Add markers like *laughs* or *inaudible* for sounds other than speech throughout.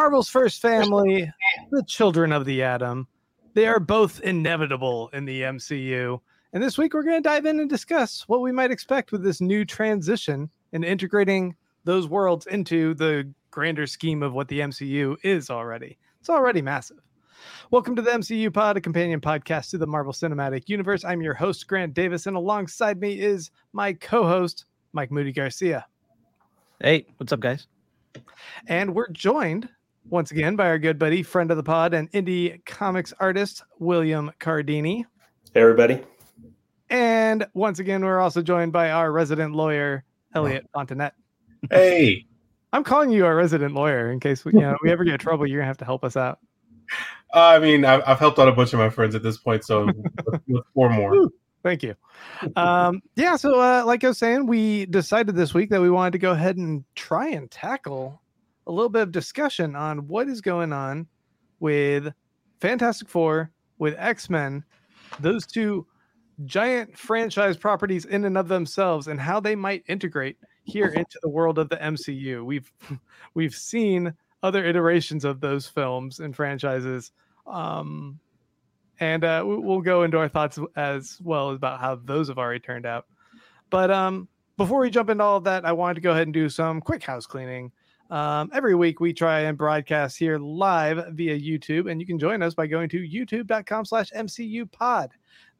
Marvel's first family, *laughs* the children of the atom. They are both inevitable in the MCU. And this week we're going to dive in and discuss what we might expect with this new transition and integrating those worlds into the grander scheme of what the MCU is already. It's already massive. Welcome to the MCU Pod, a companion podcast to the Marvel Cinematic Universe. I'm your host, Grant Davis, and alongside me is my co host, Mike Moody Garcia. Hey, what's up, guys? And we're joined once again by our good buddy, friend of the pod, and indie comics artist, William Cardini. Hey, everybody. And once again, we're also joined by our resident lawyer, Elliot Fontanet. *laughs* Hey. I'm calling you our resident lawyer in case we, you know, we ever get in trouble. You're gonna have to help us out. Uh, I mean, I've, I've, helped out a bunch of my friends at this point, so *laughs* four more. Thank you. Um, yeah, so uh, like I was saying, we decided this week that we wanted to go ahead and try and tackle a little bit of discussion on what is going on with Fantastic Four, with X Men, those two giant franchise properties in and of themselves, and how they might integrate here into the world of the MCU. We've *laughs* we've seen other iterations of those films and franchises. Um, and uh, we'll go into our thoughts as well about how those have already turned out. But um, before we jump into all of that, I wanted to go ahead and do some quick house cleaning. Um, every week we try and broadcast here live via YouTube, and you can join us by going to youtube.com slash MCU pod.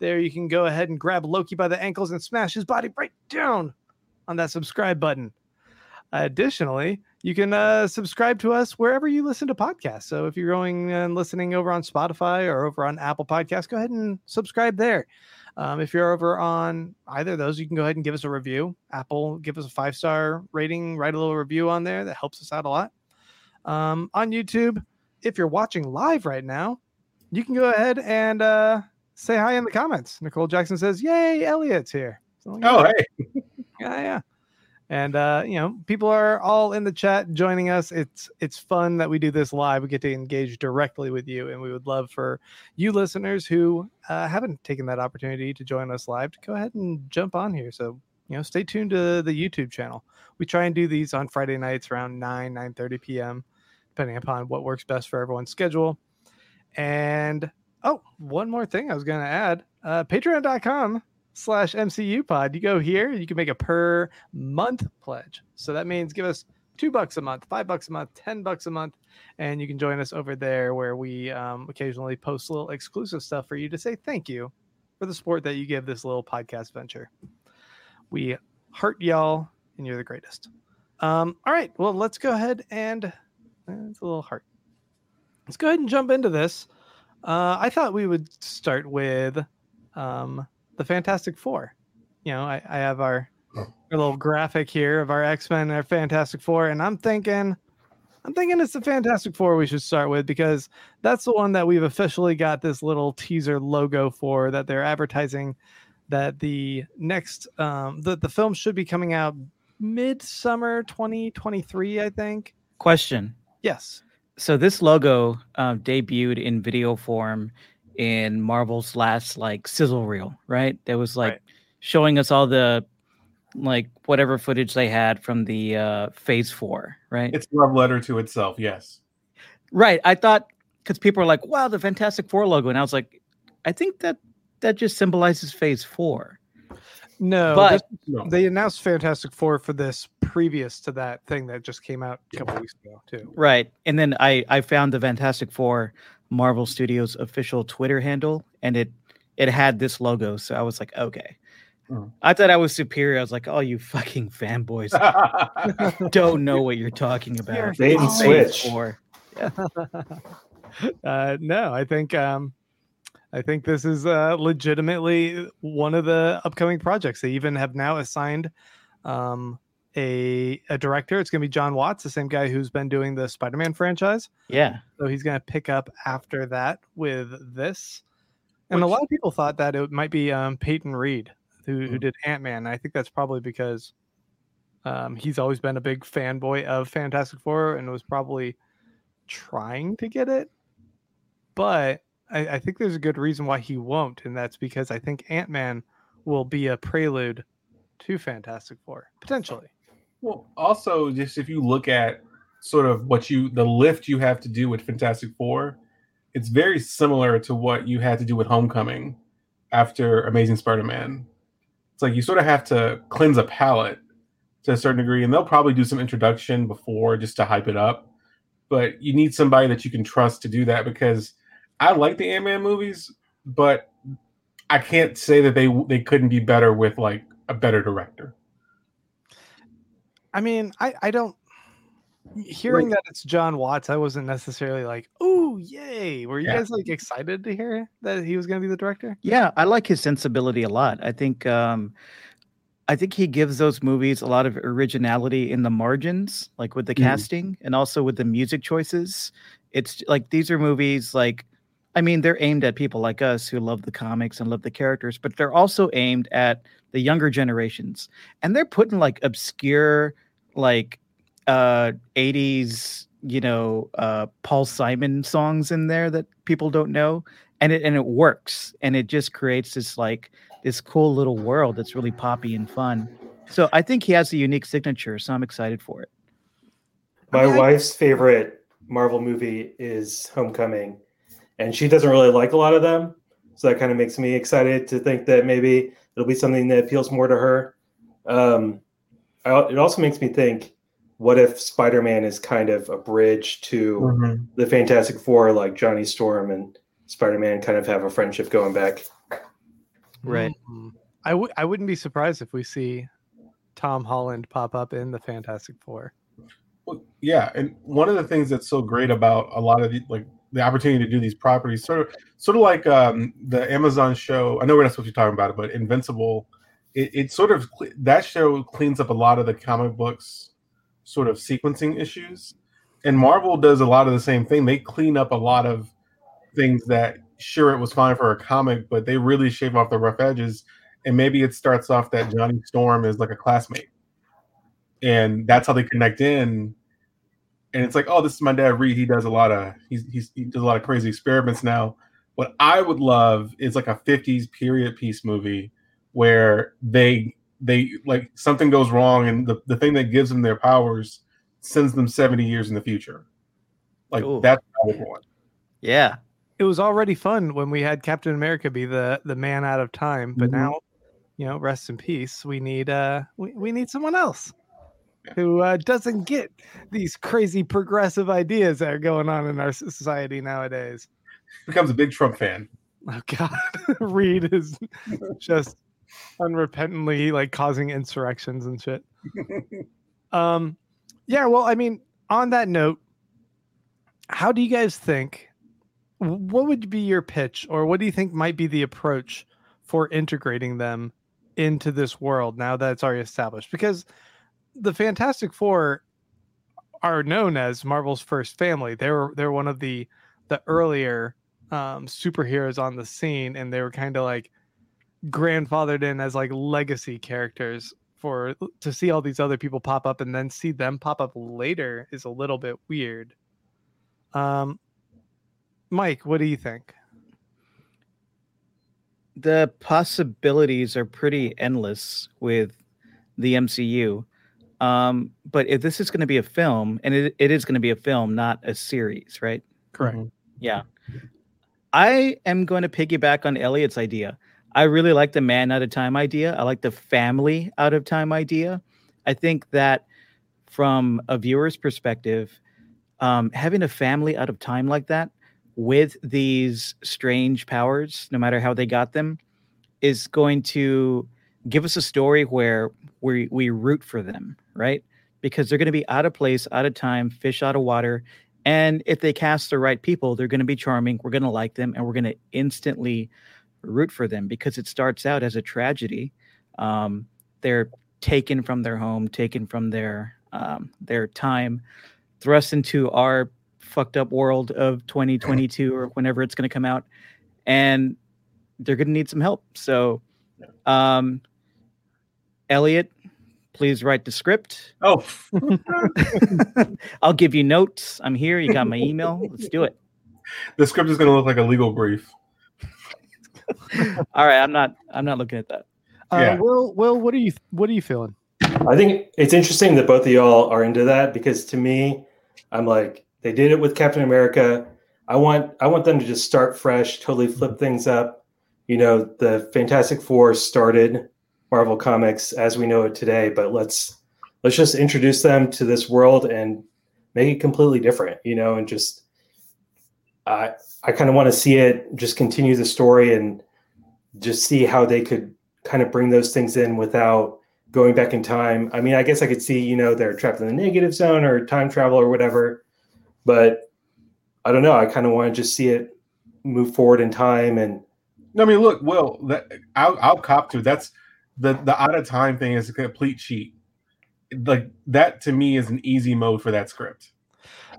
There you can go ahead and grab Loki by the ankles and smash his body right down on that subscribe button. Additionally, you can uh, subscribe to us wherever you listen to podcasts. So if you're going and listening over on Spotify or over on Apple Podcasts, go ahead and subscribe there. Um, if you're over on either of those, you can go ahead and give us a review. Apple, give us a five star rating, write a little review on there. That helps us out a lot. Um, on YouTube, if you're watching live right now, you can go ahead and uh, say hi in the comments. Nicole Jackson says, Yay, Elliot's here. So, oh, hey. yeah, yeah and uh, you know people are all in the chat joining us. It's it's fun that we do this live. We get to engage directly with you and we would love for you listeners who uh, haven't taken that opportunity to join us live to go ahead and jump on here. So you know stay tuned to the youtube channel. We try and do these on friday nights around 9 9 30 p.m depending upon what works best for everyone's schedule. And oh one more thing i was going to add. Uh, patreon.com slash MCU pod. You go here, you can make a per month pledge. So that means give us two bucks a month, five bucks a month, ten bucks a month, and you can join us over there where we um, occasionally post a little exclusive stuff for you to say thank you for the support that you give this little podcast venture. We heart y'all, and you're the greatest. Um, all right, well, let's go ahead and uh, it's a little heart. Let's go ahead and jump into this. Uh, I thought we would start with um, the Fantastic Four. You know, I, I have our, our little graphic here of our X Men and our Fantastic Four, and I'm thinking, I'm thinking it's the Fantastic Four we should start with because that's the one that we've officially got this little teaser logo for that they're advertising that the next um the, the film should be coming out midsummer 2023 i think. Question. Yes. So this logo uh, debuted in video form in Marvel's last like sizzle reel, right? That was like right. showing us all the like whatever footage they had from the uh phase four, right? It's love letter to itself, yes. Right. I thought because people are like, wow, the Fantastic Four logo. And I was like, I think that that just symbolizes phase four. No, but this, no. they announced Fantastic Four for this previous to that thing that just came out a couple weeks ago too. Right. And then I I found the Fantastic Four Marvel Studios official Twitter handle, and it it had this logo. So I was like, okay. Mm. I thought I was superior. I was like, oh, you fucking fanboys *laughs* don't know what you're talking about. They didn't switch. Or, *laughs* Yeah. uh, no, I think um, I think this is uh, legitimately one of the upcoming projects. They even have now assigned um, a a director. It's going to be John Watts, the same guy who's been doing the Spider-Man franchise. Yeah. So he's going to pick up after that with this. And Which, a lot of people thought that it might be um, Peyton Reed who, who hmm. did Ant Man. I think that's probably because um, he's always been a big fanboy of Fantastic Four and was probably trying to get it. But I, I think there's a good reason why he won't, and that's because I think Ant Man will be a prelude to Fantastic Four potentially. Well, also just if you look at sort of what you the lift you have to do with Fantastic Four, it's very similar to what you had to do with Homecoming after Amazing Spider-Man. It's like you sort of have to cleanse a palate to a certain degree, and they'll probably do some introduction before just to hype it up. But you need somebody that you can trust to do that because I like the Ant-Man movies, but I can't say that they they couldn't be better with like a better director. I mean, I I don't hearing that it's John Watts. I wasn't necessarily like, "Oh, yay!" Were you Yeah. guys like excited to hear that he was going to be the director? Yeah, I like his sensibility a lot. I think um I think he gives those movies a lot of originality in the margins, like with the Mhm. casting and also with the music choices. It's like these are movies like I mean, they're aimed at people like us who love the comics and love the characters, but they're also aimed at the younger generations. And they're putting like obscure like uh 80s, you know, uh Paul Simon songs in there that people don't know and it and it works and it just creates this like this cool little world that's really poppy and fun. So I think he has a unique signature, so I'm excited for it. My mean, wife's favorite Marvel movie is Homecoming, and she doesn't really like a lot of them. So that kind of makes me excited to think that maybe it'll be something that appeals more to her. Um, I, it also makes me think, what if Spider-Man is kind of a bridge to the Fantastic Four, like Johnny Storm and Spider-Man kind of have a friendship going back. Right. Mm. I would I wouldn't be surprised if we see Tom Holland pop up in the Fantastic Four. Well, yeah, and one of the things that's so great about a lot of the like the opportunity to do these properties, sort of sort of like um, the Amazon show. I know we're not supposed to be talking about it, but Invincible, it, it sort of that show cleans up a lot of the comic books sort of sequencing issues, and Marvel does a lot of the same thing. They clean up a lot of things that sure it was fine for a comic, but they really shave off the rough edges. And maybe it starts off that Johnny Storm is like a classmate and that's how they connect in. And it's like, oh, this is my dad Reed. He does a lot of he's, he's he does a lot of crazy experiments now. What I would love is like a '50s period piece movie where they they like something goes wrong and the, the thing that gives them their powers sends them 70 years in the future. Like Cool. that's what I would want. Yeah. It was already fun when we had Captain America be the the man out of time, but Mhm. now, you know, rest in peace. We need uh we, we need someone else who uh, doesn't get these crazy progressive ideas that are going on in our society nowadays. Becomes a big Trump fan. Oh God, *laughs* Reed is *laughs* just unrepentantly like causing insurrections and shit. Um, yeah. Well, I mean, on that note, how do you guys think? What would be your pitch, or what do you think might be the approach for integrating them into this world now that it's already established? Because the Fantastic Four are known as Marvel's first family. They were they're one of the the earlier um, superheroes on the scene, and they were kind of like grandfathered in as like legacy characters for to see all these other people pop up and then see them pop up later is a little bit weird. Um, Mike, what do you think? The possibilities are pretty endless with the MCU. Um, but if this is going to be a film, and it, it is going to be a film, not a series, right? Correct. Yeah. I am going to piggyback on Elliot's idea. I really like the man out of time idea. I like the family out of time idea. I think that from a viewer's perspective, um, having a family out of time like that with these strange powers, no matter how they got them, is going to give us a story where we we root for them, right? Because they're going to be out of place, out of time, fish out of water, and if they cast the right people, they're going to be charming. We're going to like them, and we're going to instantly root for them because it starts out as a tragedy. Um, they're taken from their home, taken from their um, their time, thrust into our fucked up world of 2022 or whenever it's going to come out, and they're going to need some help. So, um, Elliot, please write the script. Oh, *laughs* I'll give you notes. I'm here. You got my email. Let's do it. the script is going to look like a legal brief. *laughs* All right, I'm not. I'm not looking at that. Uh, Yeah. Will, Will, what are you what are you feeling? I think it's interesting that both of y'all are into that because to me, I'm like, they did it with Captain America. I want I want them to just start fresh, totally flip things up. You know, the Fantastic Four started Marvel Comics as we know it today, but let's let's just introduce them to this world and make it completely different, you know, and just I I kind of want to see it just continue the story and just see how they could kind of bring those things in without going back in time. I mean, I guess I could see, you know, they're trapped in the negative zone or time travel or whatever, but I don't know. I kind of want to just see it move forward in time and. I mean, look, Will, that I'll, I'll cop to that's the the out of time thing is a complete cheat. Like that to me is an easy mode for that script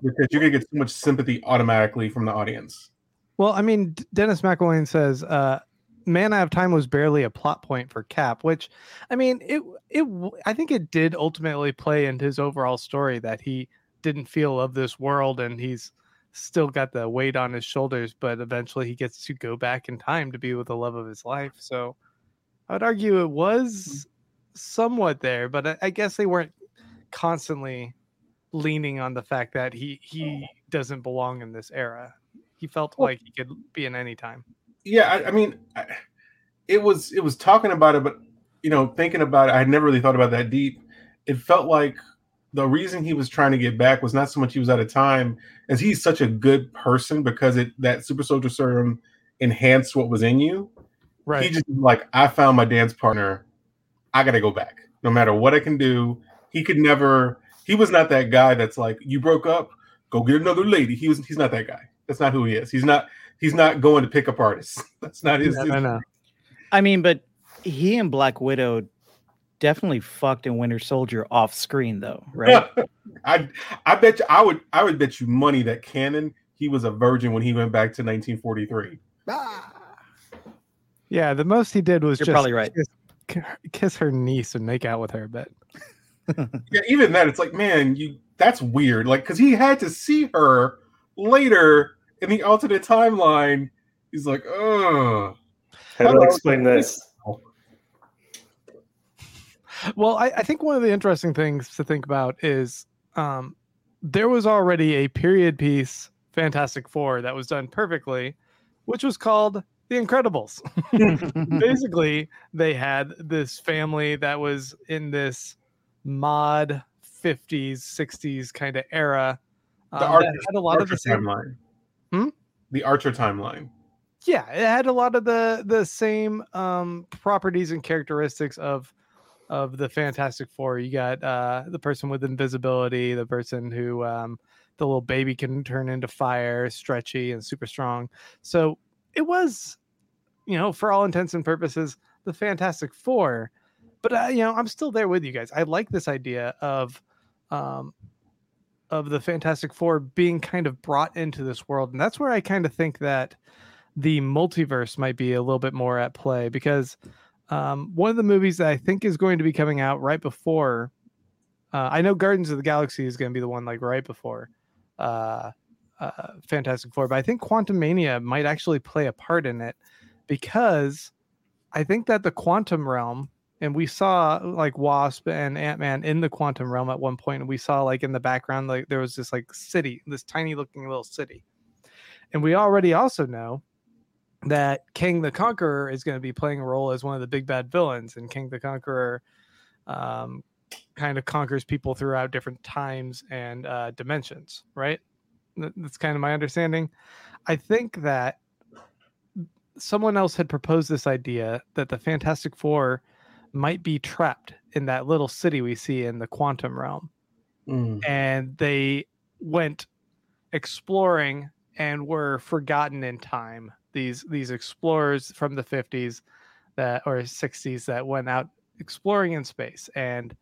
because you're gonna get so much sympathy automatically from the audience. Well, I mean, Dennis McElwain says, uh, "Man Out of Time" was barely a plot point for Cap, which, I mean, it it I think it did ultimately play into his overall story that he didn't feel of this world and he's still got the weight on his shoulders, but eventually he gets to go back in time to be with the love of his life. So I would argue it was somewhat there, but I, I guess they weren't constantly leaning on the fact that he he doesn't belong in this era. He felt well, like he could be in any time. Yeah, I, I mean, I, it was it was talking about it, but you know, thinking about it, I had never really thought about that deep. It felt like the reason he was trying to get back was not so much he was out of time, as he's such a good person because it that super soldier serum enhanced what was in you. Right. He just like, I found my dance partner. I gotta go back. No matter what I can do. He could never he was not that guy that's like, you broke up, go get another lady. He was he's not that guy. That's not who he is. He's not he's not going to pick up artists. *laughs* That's not his. Yeah, his I mean, but he and Black Widow definitely fucked in Winter Soldier off screen though, right? *laughs* I I bet you I would I would bet you money that Canon he was a virgin when he went back to 1943. Ah. Yeah, the most he did was You're just probably right. Kiss, kiss her niece and make out with her, but *laughs* yeah, even that, it's like, man, you that's weird. Like, because he had to see her later in the alternate timeline. He's like, oh, how do I explain this? Well, I, I, think one of the interesting things to think about is um, there was already a period piece Fantastic Four that was done perfectly, which was called The Incredibles. *laughs* Basically, they had this family that was in this mod 50s 60s kind of era. The um, Archer, had a lot Archer of the same timeline. Hmm? the Archer timeline. Yeah it had a lot of the the same um properties and characteristics of of the fantastic four. You got uh the person with invisibility the person who um the little baby can turn into fire stretchy and super strong. So it was you know for all intents and purposes the fantastic four but uh, you know, I'm still there with you guys. I like this idea of um of the Fantastic Four being kind of brought into this world, and that's where I kind of think that the multiverse might be a little bit more at play because um, one of the movies that I think is going to be coming out right before. Uh, I know Guardians of the Galaxy is going to be the one like right before uh, uh, Fantastic Four, but I think Quantumania might actually play a part in it because I think that the quantum realm and we saw like wasp and ant-man in the quantum realm at one point and we saw like in the background like there was this like city this tiny looking little city and we already also know that Kang the Conqueror is going to be playing a role as one of the big bad villains, and Kang the Conqueror um, kind of conquers people throughout different times and uh, dimensions. Right? That's kind of my understanding. I think that someone else had proposed this idea that the Fantastic Four might be trapped in that little city we see in the quantum realm. Mm. And they went exploring and were forgotten in time. These these explorers from the 50s that or 60s that went out exploring in space and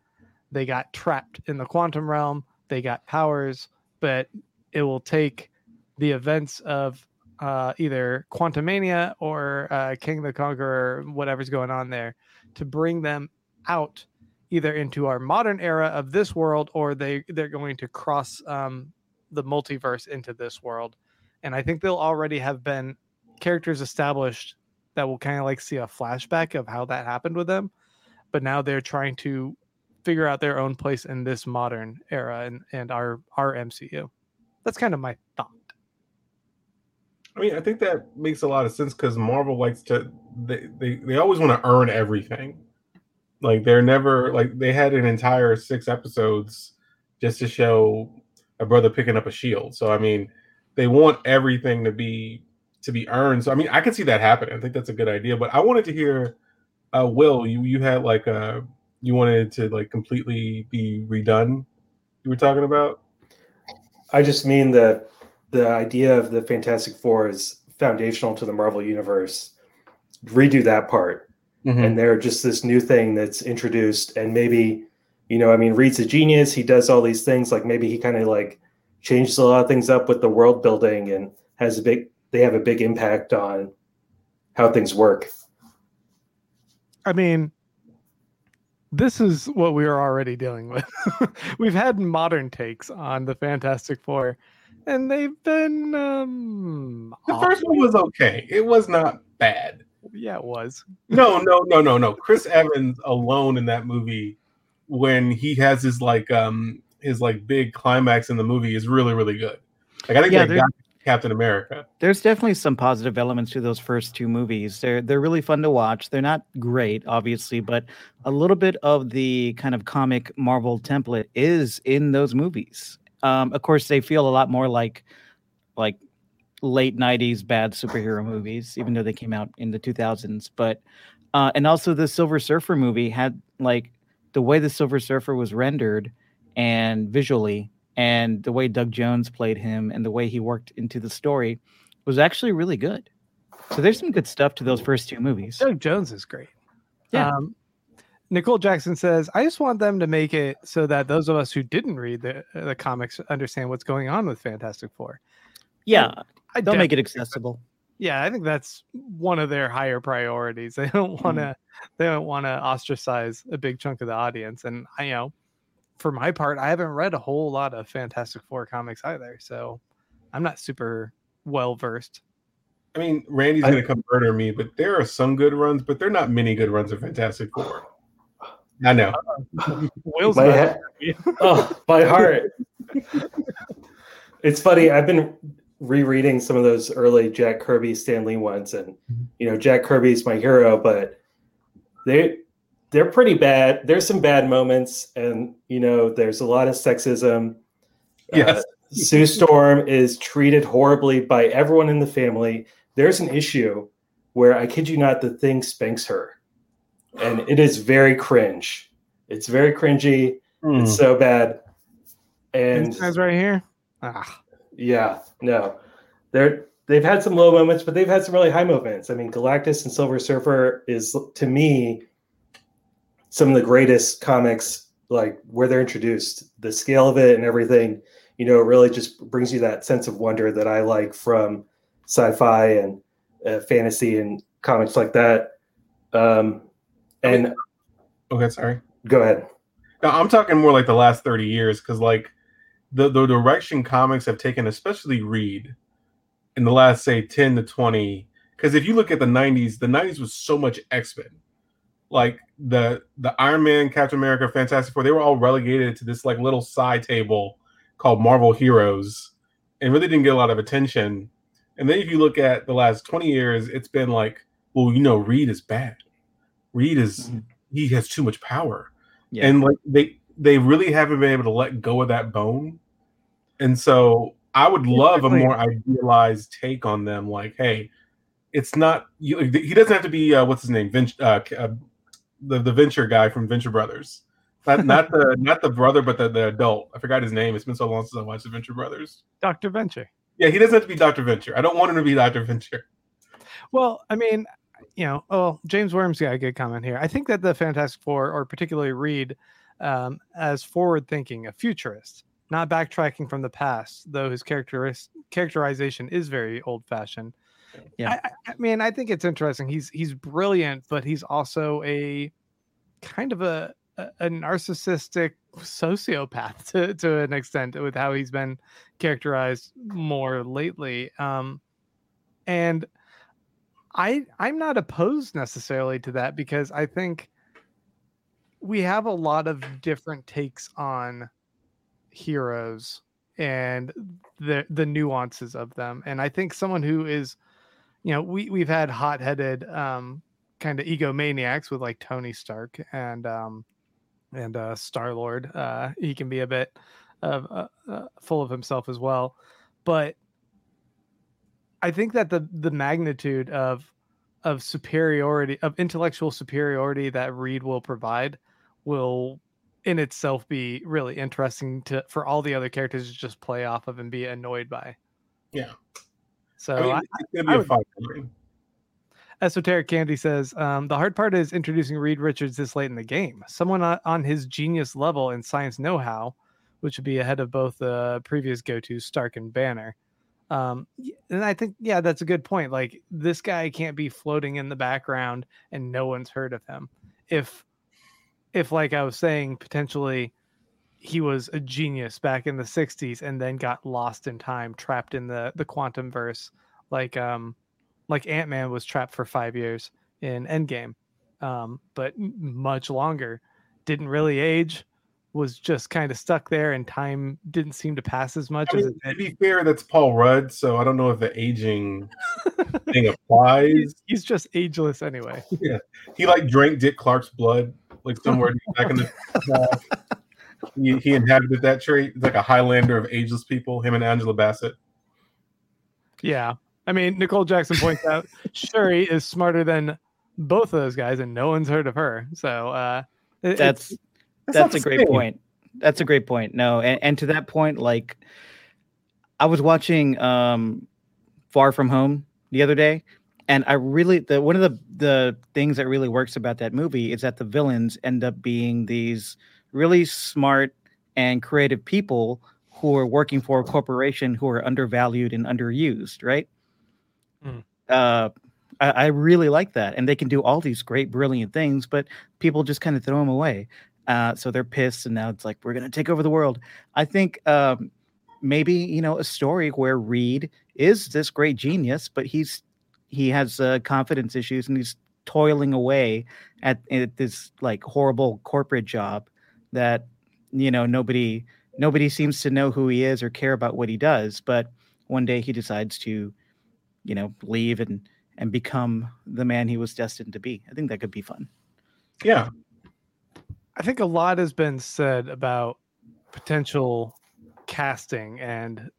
they got trapped in the quantum realm. They got powers, but it will take the events of uh, either Quantumania or uh, Kang the Conqueror, whatever's going on there, to bring them out either into our modern era of this world or they they're going to cross um, the multiverse into this world and i think they'll already have been characters established that will kind of like see a flashback of how that happened with them but now they're trying to figure out their own place in this modern era and, and our our mcu That's kind of my thought. I mean, I think that makes a lot of sense because Marvel likes to they, they they always want to earn everything. Like they're never like they had an entire six episodes just to show a brother picking up a shield. So I mean, they want everything to be to be earned. So I mean, I can see that happening. I think that's a good idea. But I wanted to hear, uh, Will, you you had like uh you wanted to like completely be redone. You were talking about. I just mean the the idea of the Fantastic Four is foundational to the Marvel universe. Redo that part, mm-hmm. and they're just this new thing that's introduced, and maybe you know, I mean, Reed's a genius. He does all these things. Like maybe he kind of like changes a lot of things up with the world building and has a big. They have a big impact on how things work. I mean, this is what we are already dealing with. *laughs* We've had modern takes on the Fantastic Four, and they've been. Um, the first one was okay. It was not bad. Yeah, it was. no, no, no, no, no. Chris Evans alone in that movie, when he has his like um his like big climax in the movie, is really really good. Like I think yeah, that got Captain America. There's definitely some positive elements to those first two movies. They're they're really fun to watch. They're not great, obviously, but a little bit of the kind of comic Marvel template is in those movies. Um, of course, they feel a lot more like like late '90s bad superhero movies, even though they came out in the 2000s. But uh, and also the Silver Surfer movie had like the way the Silver Surfer was rendered and visually and the way Doug Jones played him and the way he worked into the story was actually really good. So there's some good stuff to those first two movies. Doug Jones is great. Yeah. Um, Nicole Jackson says, "I just want them to make it so that those of us who didn't read the the comics understand what's going on with Fantastic Four. Yeah, I don't make it accessible. Yeah, I think that's one of their higher priorities. *laughs* They don't want to. Mm. They don't want to ostracize a big chunk of the audience, and I you know for my part, I haven't read a whole lot of Fantastic Four comics either, so I'm not super well versed. I mean, Randy's I, gonna come murder me, but there are some good runs, but there are not many good runs of Fantastic Four. I know. *laughs* Will's my, he- *laughs* oh, my heart. *laughs* it's funny. I've been rereading some of those early Jack Kirby, Stan Lee ones, and you know, Jack Kirby's my hero, but they they're pretty bad. There's some bad moments, and you know, there's a lot of sexism. Yes. Uh, Sue Storm is treated horribly by everyone in the family. There's an issue where I kid you not, the thing spanks her, and it is very cringe. It's very cringy. Mm. It's so bad. And guys right here. Ah. Yeah, no, they're they've had some low moments, but they've had some really high moments. I mean, Galactus and Silver Surfer is to me some of the greatest comics like where they're introduced the scale of it and everything you know really just brings you that sense of wonder that i like from sci-fi and uh, fantasy and comics like that um and okay sorry go ahead now, i'm talking more like the last 30 years because like the, the direction comics have taken especially reed in the last say 10 to 20 because if you look at the 90s the 90s was so much x-men like the the Iron Man, Captain America, Fantastic Four, they were all relegated to this like little side table called Marvel Heroes, and really didn't get a lot of attention. And then if you look at the last twenty years, it's been like, well, you know, Reed is bad. Reed is mm-hmm. he has too much power, yeah. and like they they really haven't been able to let go of that bone. And so I would love a more idealized take on them. Like, hey, it's not you, he doesn't have to be uh, what's his name, Vince, uh, uh, the, the venture guy from Venture Brothers. Not *laughs* not the not the brother, but the, the adult. I forgot his name. It's been so long since I watched the Venture Brothers. Doctor Venture. Yeah, he doesn't have to be Doctor Venture. I don't want him to be Doctor Venture. Well, I mean, you know, oh, James Worms got a good comment here. I think that the Fantastic Four, or particularly Reed, um, as forward thinking, a futurist, not backtracking from the past, though his characteris- characterization is very old fashioned. Yeah, I, I, mean, I think it's interesting. He's he's brilliant, but he's also a kind of a a, narcissistic sociopath *laughs* to to an extent with how he's been characterized more lately. Um, and I I'm not opposed necessarily to that because I think we have a lot of different takes on heroes and the the nuances of them. And I think someone who is, you know, we we've had hot headed um, kind of egomaniacs with like Tony Stark and um, and uh, Star Lord. Uh, he can be a bit of uh, uh, full of himself as well, but I think that the the magnitude of of superiority of intellectual superiority that Reed will provide will in itself be really interesting to for all the other characters to just play off of and be annoyed by. Yeah. So I mean, I, it's gonna be I a fun game. Esoteric Candy says um, the hard part is introducing Reed Richards this late in the game. Someone on, his genius level in science know-how, which would be ahead of both the previous go-to Stark and Banner. Um, and I think yeah, that's a good point. Like this guy can't be floating in the background and no one's heard of him. If if like I was saying, potentially he was a genius back in the 60s and then got lost in time, trapped in the the quantum verse, like um like Ant Man was trapped for five years in Endgame, um, but much longer. Didn't really age, was just kind of stuck there, and time didn't seem to pass as much I as mean, it to did. be fair, that's Paul Rudd, so I don't know if the aging *laughs* thing applies. He's, he's just ageless anyway. *laughs* yeah He like drank Dick Clark's blood, like somewhere back in the. *laughs* he, he inhabited that trait. it's like a Highlander of ageless people. Him and Angela Bassett. Yeah, I mean Nicole Jackson points out Shuri is smarter than both of those guys, and no one's heard of her. So uh, That's it's- That's that's, a great point. That's a great point. No, and, and to that point, like I was watching um Far From Home the other day, and I really the one of the the things that really works about that movie is that the villains end up being these really smart and creative people who are working for a corporation who are undervalued and underused, right? Mm. Uh, I, I really like that, and they can do all these great, brilliant things, but people just kind of throw them away. Uh, so they're pissed, and now it's like we're gonna take over the world. I think um, maybe you know a story where Reed is this great genius, but he's he has uh, confidence issues, and he's toiling away at, at this like horrible corporate job that you know nobody nobody seems to know who he is or care about what he does. But one day he decides to, you know, leave and and become the man he was destined to be. I think that could be fun. Yeah, I think a lot has been said about potential casting, and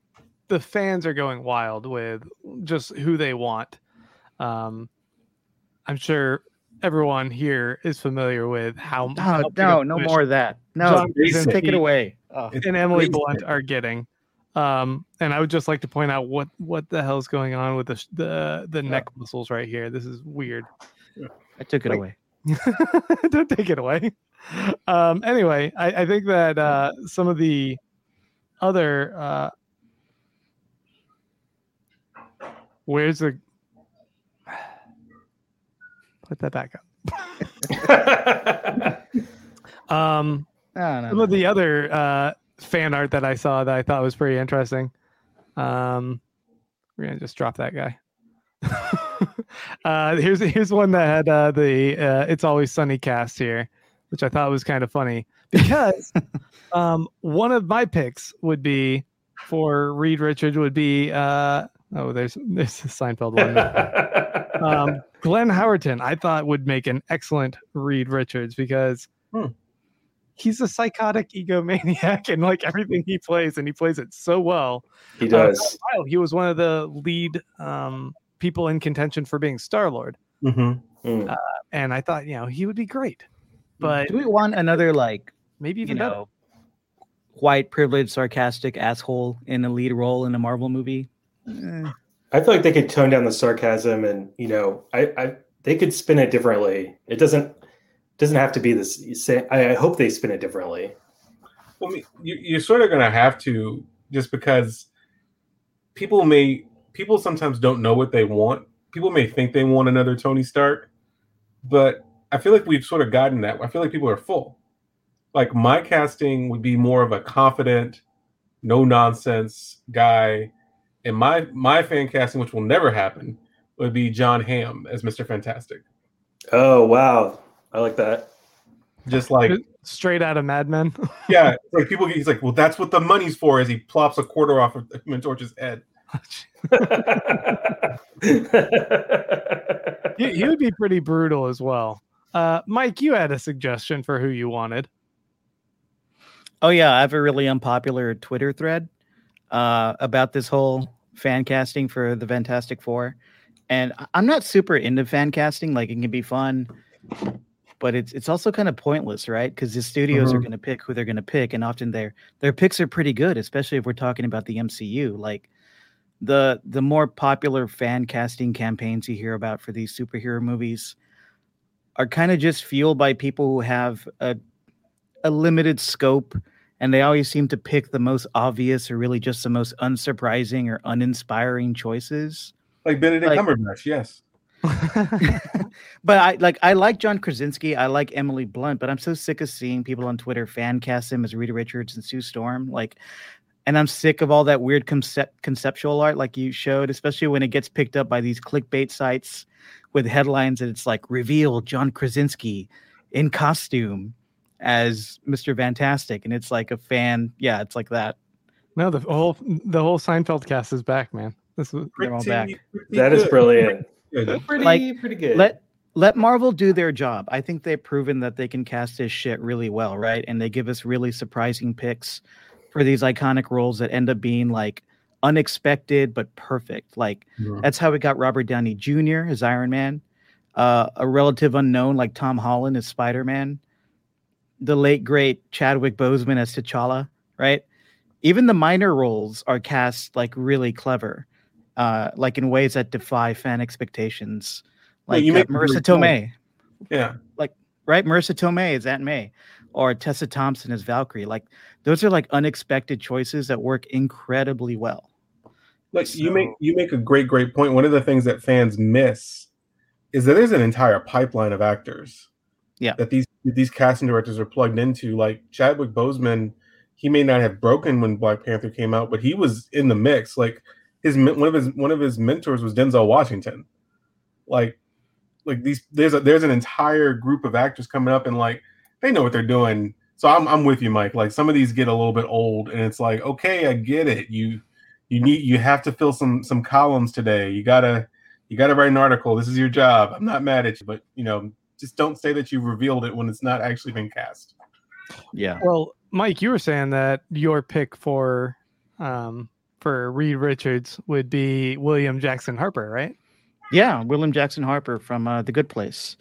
the fans are going wild with just who they want. Um, I'm sure everyone here is familiar with how, how big a no, no more of that. No, take it away. Oh. And Emily crazy. Blunt are getting. Um, and I would just like to point out what what the hell's going on with the sh- the the neck muscles right here. This is weird. I took it Like- away. *laughs* Don't take it away. Um, anyway, I, I think that uh, some of the other uh, where's the put that back up. *laughs* Um, No, no, some no. of the other uh, fan art that I saw that I thought was pretty interesting. Um, we're gonna just drop that guy. *laughs* uh, here's here's one that had uh, the uh, "It's Always Sunny" cast here, which I thought was kind of funny *laughs* because um, one of my picks would be for Reed Richards would be uh, oh there's there's a Seinfeld one. *laughs* um, Glenn Howerton, I thought would make an excellent Reed Richards because Hmm. he's a psychotic egomaniac *laughs* and like everything he plays, and he plays it so well. he Uh, does. while, he was one of the lead um, people in contention for being Star Lord, Mm-hmm. Mm. and I thought you know he would be great, but Do we want another like maybe you even better. know white privileged sarcastic asshole in a lead role in a Marvel movie? Eh, I feel like they could tone down the sarcasm, and you know, I, I they could spin it differently. It doesn't doesn't have to be this. Say, I, I hope they spin it differently. Well, you, you're sort of going to have to just because people may people sometimes don't know what they want. People may think they want another Tony Stark, but I feel like we've sort of gotten that. I feel like people are full. Like my casting would be more of a confident, no nonsense guy, and my my fan casting, which will never happen, would be John Hamm as Mister Fantastic. Oh wow, I like that. just like straight out of Mad Men. *laughs* yeah, like people. He's like, well, that's what the money's for. As he plops a quarter off of *laughs* Human Torch's head. *laughs* he, he would be pretty brutal as well. Uh, Mike, you had a suggestion for who you wanted. Oh yeah, I have a really unpopular Twitter thread uh, about this whole fan casting for the Fantastic Four, and I'm not super into fan casting. Like it can be fun, but it's it's also kind of pointless, right? Because the studios mm-hmm. are going to pick who they're going to pick, and often their their picks are pretty good, especially if we're talking about the MCU. Like the the more popular fan casting campaigns you hear about for these superhero movies are kind of just fueled by people who have a a limited scope and they always seem to pick the most obvious or really just the most unsurprising or uninspiring choices. Like Benedict like, Cumberbatch, yes. *laughs* but I like I like John Krasinski. I like Emily Blunt, but I'm so sick of seeing people on Twitter fan cast him as Rita Richards and Sue Storm. Like, and I'm sick of all that weird concept conceptual art like you showed, especially when it gets picked up by these clickbait sites with headlines and it's like reveal John Krasinski in costume as Mr. Fantastic, and it's like a fan. Yeah, it's like that. No, the whole the whole Seinfeld cast is back, man. This is they're all back. That is brilliant. Pretty, like, pretty good. Let let Marvel do their job. I think they've proven that they can cast this shit really well, right? And they give us really surprising picks for these iconic roles that end up being like unexpected but perfect. Like yeah. that's how we got Robert Downey Jr. as Iron Man, uh, a relative unknown like Tom Holland as Spider Man, the late great Chadwick Boseman as T'Challa, right? Even the minor roles are cast like really clever, uh, like in ways that defy fan expectations. Like you uh, Marisa Tomei, yeah, like right, Marisa Tomei is Aunt May, or Tessa Thompson as Valkyrie. Like those are like unexpected choices that work incredibly well. Like so, you make you make a great great point. One of the things that fans miss is that there's an entire pipeline of actors. Yeah. That these these casting directors are plugged into. Like Chadwick Boseman, he may not have broken when Black Panther came out, but he was in the mix. Like his one of his one of his mentors was Denzel Washington. Like like these there's a there's an entire group of actors coming up and like they know what they're doing. So I'm I'm with you, Mike. Like some of these get a little bit old, and it's like, okay, I get it. You you need you have to fill some some columns today. You gotta you gotta write an article. This is your job. I'm not mad at you, but you know, just don't say that you've revealed it when it's not actually been cast. Yeah. Well, Mike, you were saying that your pick for um for Reed Richards would be William Jackson Harper, right? Yeah, William Jackson Harper from uh, The Good Place.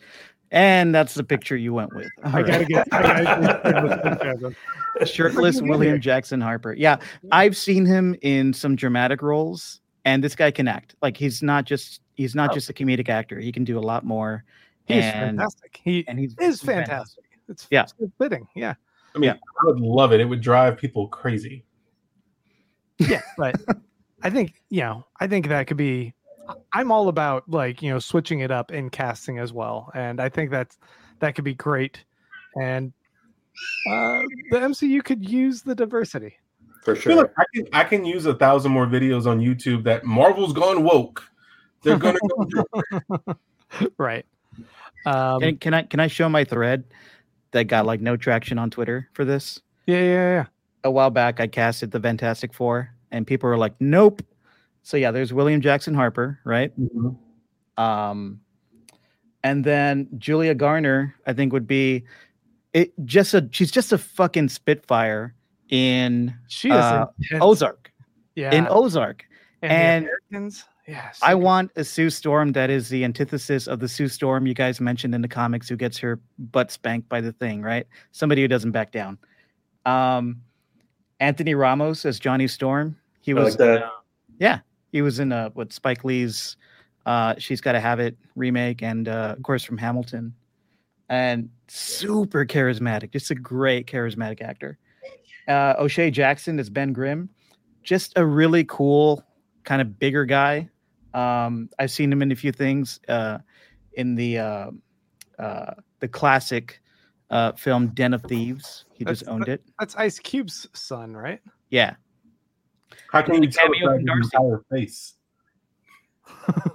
And that's the picture you went with. All I gotta get, gotta *laughs* shirtless *laughs* William Jackson Harper. Yeah, I've seen him in some dramatic roles, and this guy can act. Like he's not just he's not oh. just a comedic actor. He can do a lot more. He's fantastic. He and he's is fantastic. fantastic. It's yeah, it's fitting. Yeah. I mean, yeah. I would love it. It would drive people crazy. Yeah, but I think you know, I think that could be I'm all about like you know switching it up in casting as well, and I think that's that could be great, and uh, the MCU could use the diversity for sure. I, I can I can use a thousand more videos on YouTube that Marvel's gone woke. They're gonna go *laughs* right. Um, can, can I can I show my thread that got like no traction on Twitter for this? Yeah, yeah, yeah. A while back, I casted the Fantastic Four, and people were like, "Nope, so yeah, there's William Jackson Harper, right? Mm-hmm. Um, and then Julia Garner, I think would be it just a she's just a fucking spitfire in she is uh, Ozark. Yeah, in Ozark, and, and Americans. Yes. I want a Sue Storm that is the antithesis of the Sue Storm you guys mentioned in the comics who gets her butt spanked by the thing, right? Somebody who doesn't back down. Um, Anthony Ramos as Johnny Storm. He was like yeah, he was in uh, what Spike Lee's uh, "She's Got to Have It" remake, and uh, of course from Hamilton, and super charismatic, just a great charismatic actor. Uh, O'Shea Jackson is Ben Grimm, just a really cool kind of bigger guy. Um, I've seen him in a few things uh, in the uh, uh, the classic uh, film Den of Thieves. He that's, just owned that, it. That's Ice Cube's son, right? Yeah, how can you tell the entire face?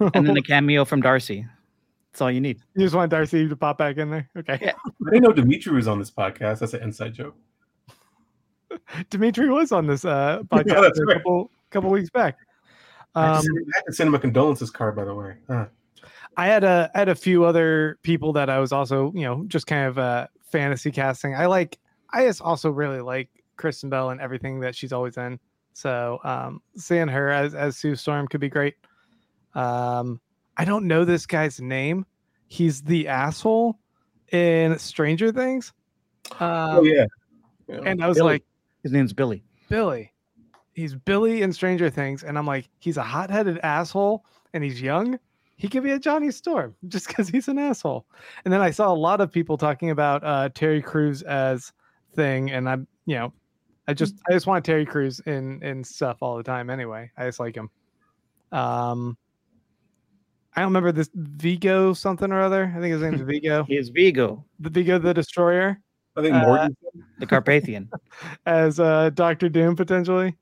*laughs* and then the cameo from Darcy. That's all you need. You just want Darcy to pop back in there? Okay. Yeah. I didn't know Dimitri was on this podcast. That's an inside joke. *laughs* Dimitri was on this uh, *laughs* podcast Yeah, that's a right. couple couple weeks back. I, had Um, to send, I had to send him a condolences card, by the way. Huh. I had a I had a few other people that I was also you know just kind of uh, fantasy casting. I like I just also really like Kristen Bell and everything that she's always in. So um, seeing her as as Sue Storm could be great. Um, I don't know this guy's name. He's the asshole in Stranger Things. Um, oh yeah. Yeah. and I was Billy. like His name's Billy. Billy. He's Billy in Stranger Things, and I'm like, he's a hot-headed asshole, and he's young. He could be a Johnny Storm *laughs* just because he's an asshole. And then I saw a lot of people talking about uh, Terry Crews as thing, and I'm, you know, I just I just want Terry Crews in in stuff all the time. Anyway, I just like him. Um, I don't remember this Vigo something or other. I think his name's *laughs* Vigo, He is Vigo, the Vigo the Destroyer, I think uh, the Carpathian. *laughs* as uh, Doctor Doom potentially,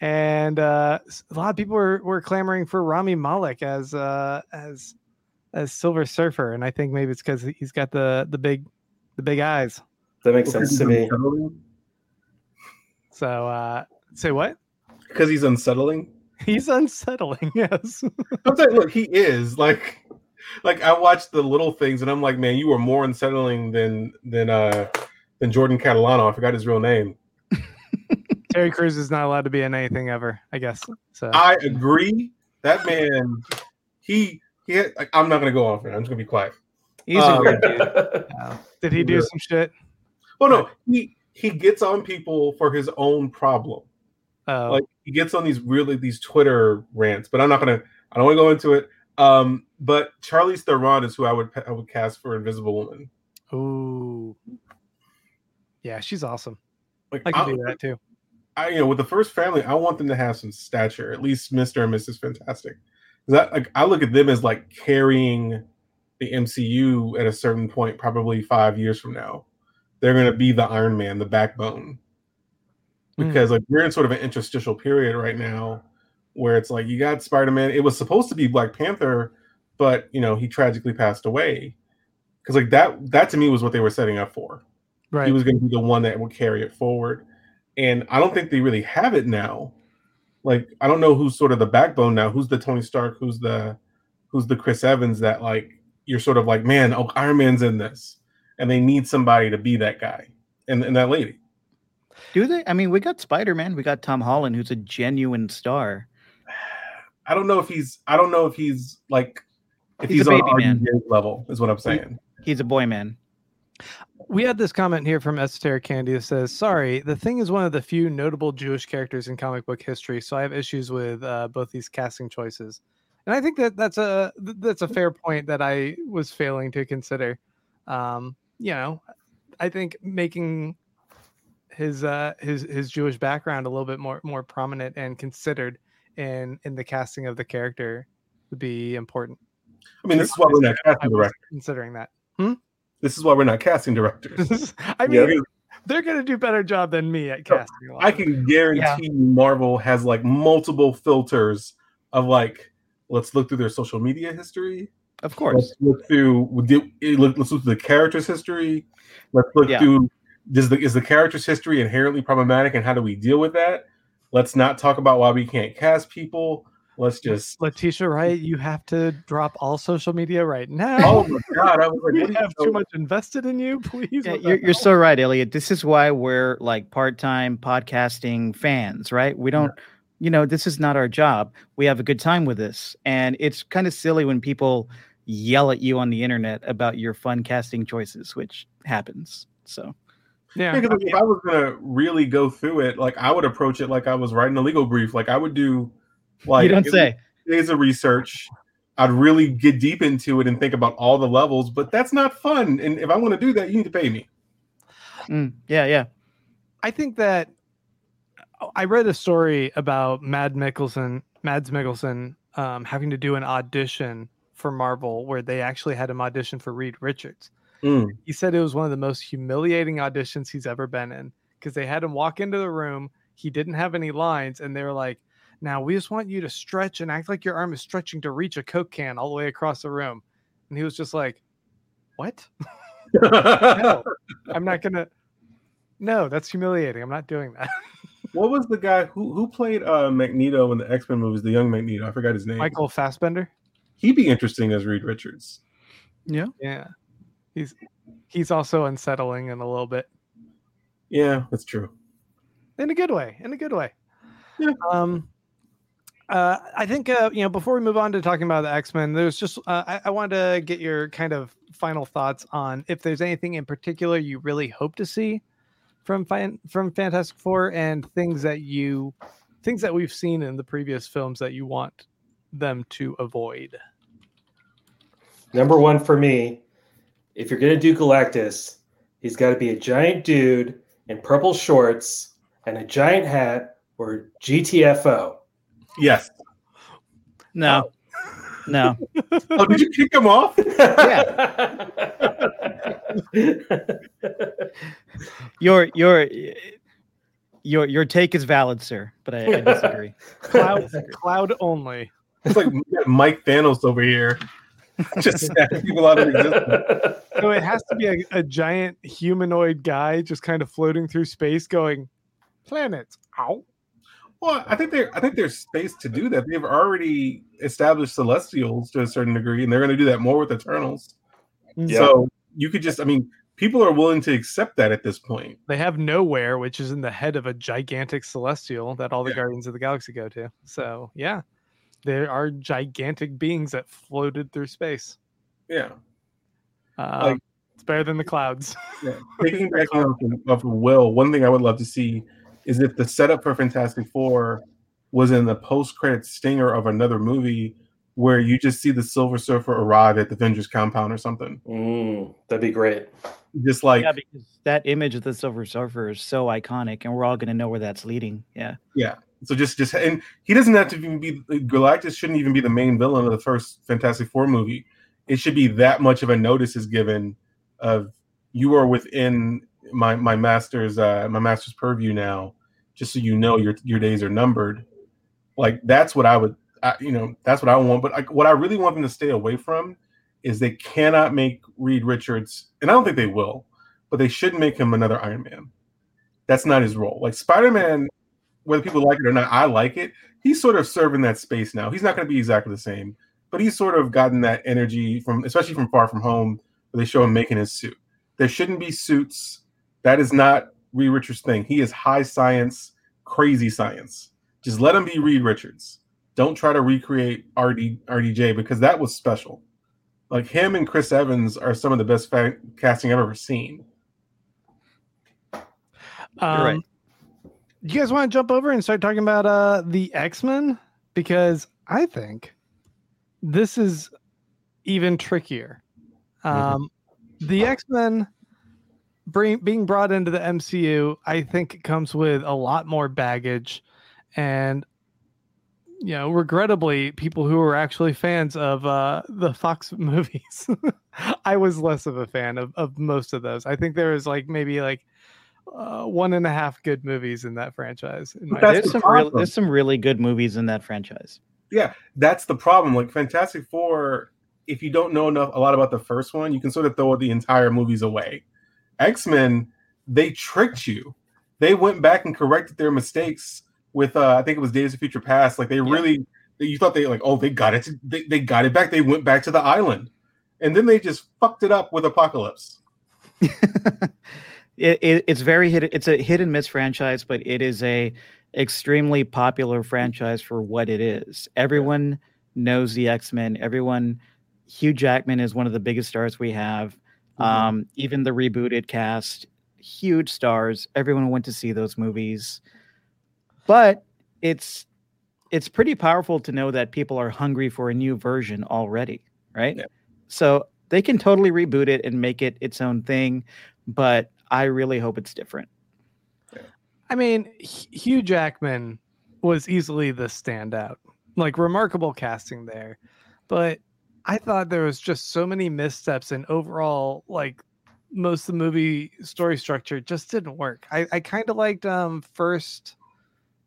and uh, s- a lot of people were, were clamoring for Rami Malek as uh, as as Silver Surfer, and I think maybe it's because he's got the the big the big eyes. That makes sense to me. So uh, say what? Because he's unsettling. He's unsettling. *laughs* Yes. I'm saying, look, he is like, like I watched the little things, and I'm like, man, you were more unsettling than than uh than Jordan Catalano. I forgot his real name. *laughs* Terry Crews is not allowed to be in anything ever. I guess. So I agree. That man, he he. Had, like, I'm not gonna go off. it. I'm just gonna be quiet. He's Um, a weird dude. uh, *laughs* did he do some shit? Oh no, he he gets on people for his own problem. Oh, like he gets on these really these Twitter rants, but I'm not gonna. I don't want to go into it. Um, but Charlize Theron is who I would I would cast for Invisible Woman. ooh, yeah, she's awesome. Like I can do that too. I you know with the first family, I want them to have some stature, at least Mister and Mrs. Fantastic. That like I look at them as like carrying the MCU at a certain point, probably five years from now. They're gonna be the Iron Man, the backbone. Mm. Because like we're in sort of an interstitial period right now where it's like you got Spider-Man. It was supposed to be Black Panther, but you know, he tragically passed away. Because like that that to me was what they were setting up for Right. he was going to be the one that would carry it forward. And I don't think they really have it now. Like I don't know who's sort of the backbone now. Who's the Tony Stark? Who's the who's the Chris Evans that like you're sort of like, man, oh Iron Man's in this, and they need somebody to be that guy and, and that lady. Do they? I mean, we got Spider Man. We got Tom Holland, who's a genuine star. I don't know if he's I don't know if he's like if He's he's, a on baby man. RDJ level is what I'm saying. He's a boy man. We had this comment here from Esoteric Candy that says, "Sorry, the thing is one of the few notable Jewish characters in comic book history, so I have issues with uh, both these casting choices." And I think that that's a that's a fair point that I was failing to consider. Um, you know, I think making his uh, his his Jewish background a little bit more more prominent and considered in in the casting of the character would be important. I mean, this is why we're not casting directors. considering that. This is why we're not casting directors. *laughs* I mean, Yeah. they're gonna do better job than me at casting. a I can guarantee Marvel has like multiple filters of like, let's look through their social media history. Of course. Let's look through. we do- eh, Let's look through the character's history. Let's look Yeah. through. Does the is the character's history inherently problematic, and how do we deal with that? Let's not talk about why we can't cast people. Let's just. Letitia Wright, you have to drop all social media right now. Oh my god! I was like, *laughs* we what do have too much invested in you, please. Yeah, you're, you're so right, Elliot. This is why we're like part-time podcasting fans, right? We don't, you know, this is not our job. We have a good time with this, and it's kind of silly when people yell at you on the internet about your fun casting choices, which happens. So yeah. Yeah, 'cause, like, if I was gonna really go through it, like I would approach it like I was writing a legal brief. Like I would do, like *laughs* you don't say. days of research. I'd really get deep into it and think about all the levels, but that's not fun. And if I want to do that, you need to pay me. Mm, yeah, yeah. I think that I read a story about Mad Mickelson, Mads Mikkelsen, um, having to do an audition for Marvel where they actually had him audition for Reed Richards. He said it was one of the most humiliating auditions he's ever been in because they had him walk into the room. He didn't have any lines, and they were like, "Now we just want you to stretch and act like your arm is stretching to reach a Coke can all the way across the room." and he was just like, "What? *laughs* no, I'm not gonna. *laughs* No, that's humiliating. I'm not doing that." *laughs* what was the guy who who played uh Magneto in the X Men movies? The young Magneto. I forgot his name. Michael Fassbender. He'd be interesting as Reed Richards. Yeah. Yeah, he's he's also unsettling in a little bit, Yeah, that's true. in a good way. In a good way. Yeah. Um. Uh, I think uh, you know before we move on to talking about the X Men, there's just uh, I, I wanted to get your kind of final thoughts on if there's anything in particular you really hope to see from fan, from Fantastic Four and things that you things that we've seen in the previous films that you want them to avoid. Number one for me, if you're gonna do Galactus, he's got to be a giant dude in purple shorts and a giant hat or GTFO. Yes. No. No. *laughs* Oh, did you kick him off? Yeah. your your your your take is valid, sir, but I, I disagree. *laughs* Cloud cloud only. It's like Mike Thanos over here, *laughs* just snapping people out of existence. So it has to be a, a giant humanoid guy just kind of floating through space, going planets. Ow. Well, I think there, I think there's space to do that. They've already established Celestials to a certain degree, and they're going to do that more with Eternals. Yeah. So you could just, I mean, people are willing to accept that at this point. They have Knowhere, which is in the head of a gigantic celestial that all the Yeah. Guardians of the Galaxy go to. So yeah, there are gigantic beings that floated through space. Yeah. Um, Like- it's better than the clouds. yeah. *laughs* Taking back off of, of Will, one thing I would love to see is if the setup for Fantastic Four was in the post-credit stinger of another movie where you just see the Silver Surfer arrive at the Avengers compound or something. Mm, that'd be great. Just like yeah, because that image of the Silver Surfer is so iconic, and we're all going to know where that's leading. Yeah. Yeah. So just just and he doesn't have to even be Galactus shouldn't even be the main villain of the first Fantastic Four movie. It should be that much of a notice is given of you are within my my master's uh my master's purview now, just so you know your your days are numbered. Like that's what I would I, you know that's what I want. But like what I really want them to stay away from is they cannot make Reed Richards, and I don't think they will, but they shouldn't make him another Iron Man. That's not his role. Like Spider Man whether people like it or not, I like it. He's sort of serving that space now. He's not going to be exactly the same, but he's sort of gotten that energy from, especially from Far From Home, where they show him making his suit. There shouldn't be suits. That is not Reed Richards' thing. He is high science, crazy science. Just let him be Reed Richards. Don't try to recreate RD, RDJ because that was special. Like him and Chris Evans are some of the best fa- casting I've ever seen. Um, right. Do you guys want to jump over and start talking about uh, the X Men? Because I think this is even trickier. Um, The X Men bring, being brought into the MCU, I think comes with a lot more baggage. And, you know, regrettably, people who are actually fans of uh, the Fox *laughs* movies, I was less of a fan of, of most of those. I think there was like maybe like uh, one and a half good movies in that franchise. in my There's the some real, there's some really good movies in that franchise. yeah, that's the problem. Like Fantastic Four, if you don't know enough a lot about the first one, you can sort of throw the entire movies away. X Men, they tricked you. They went back and corrected their mistakes with uh, I think it was Days of Future Past. Like they really, you thought they like, oh, they got it. They, they got it back. They went back to the island, and then they just fucked it up with Apocalypse. *laughs* it, it, it's very hit. It's a hit and miss franchise, but it is a extremely popular franchise for what it is. Everyone knows the X Men. Everyone, Hugh Jackman is one of the biggest stars we have. Um, even the rebooted cast, huge stars. Everyone went to see those movies, but it's it's pretty powerful to know that people are hungry for a new version already, right? Yeah. So they can totally reboot it and make it its own thing, but I really hope it's different. I mean, H- Hugh Jackman was easily the standout. Like remarkable casting there. But I thought there was just so many missteps and overall like most of the movie story structure just didn't work. I, I kind of liked um first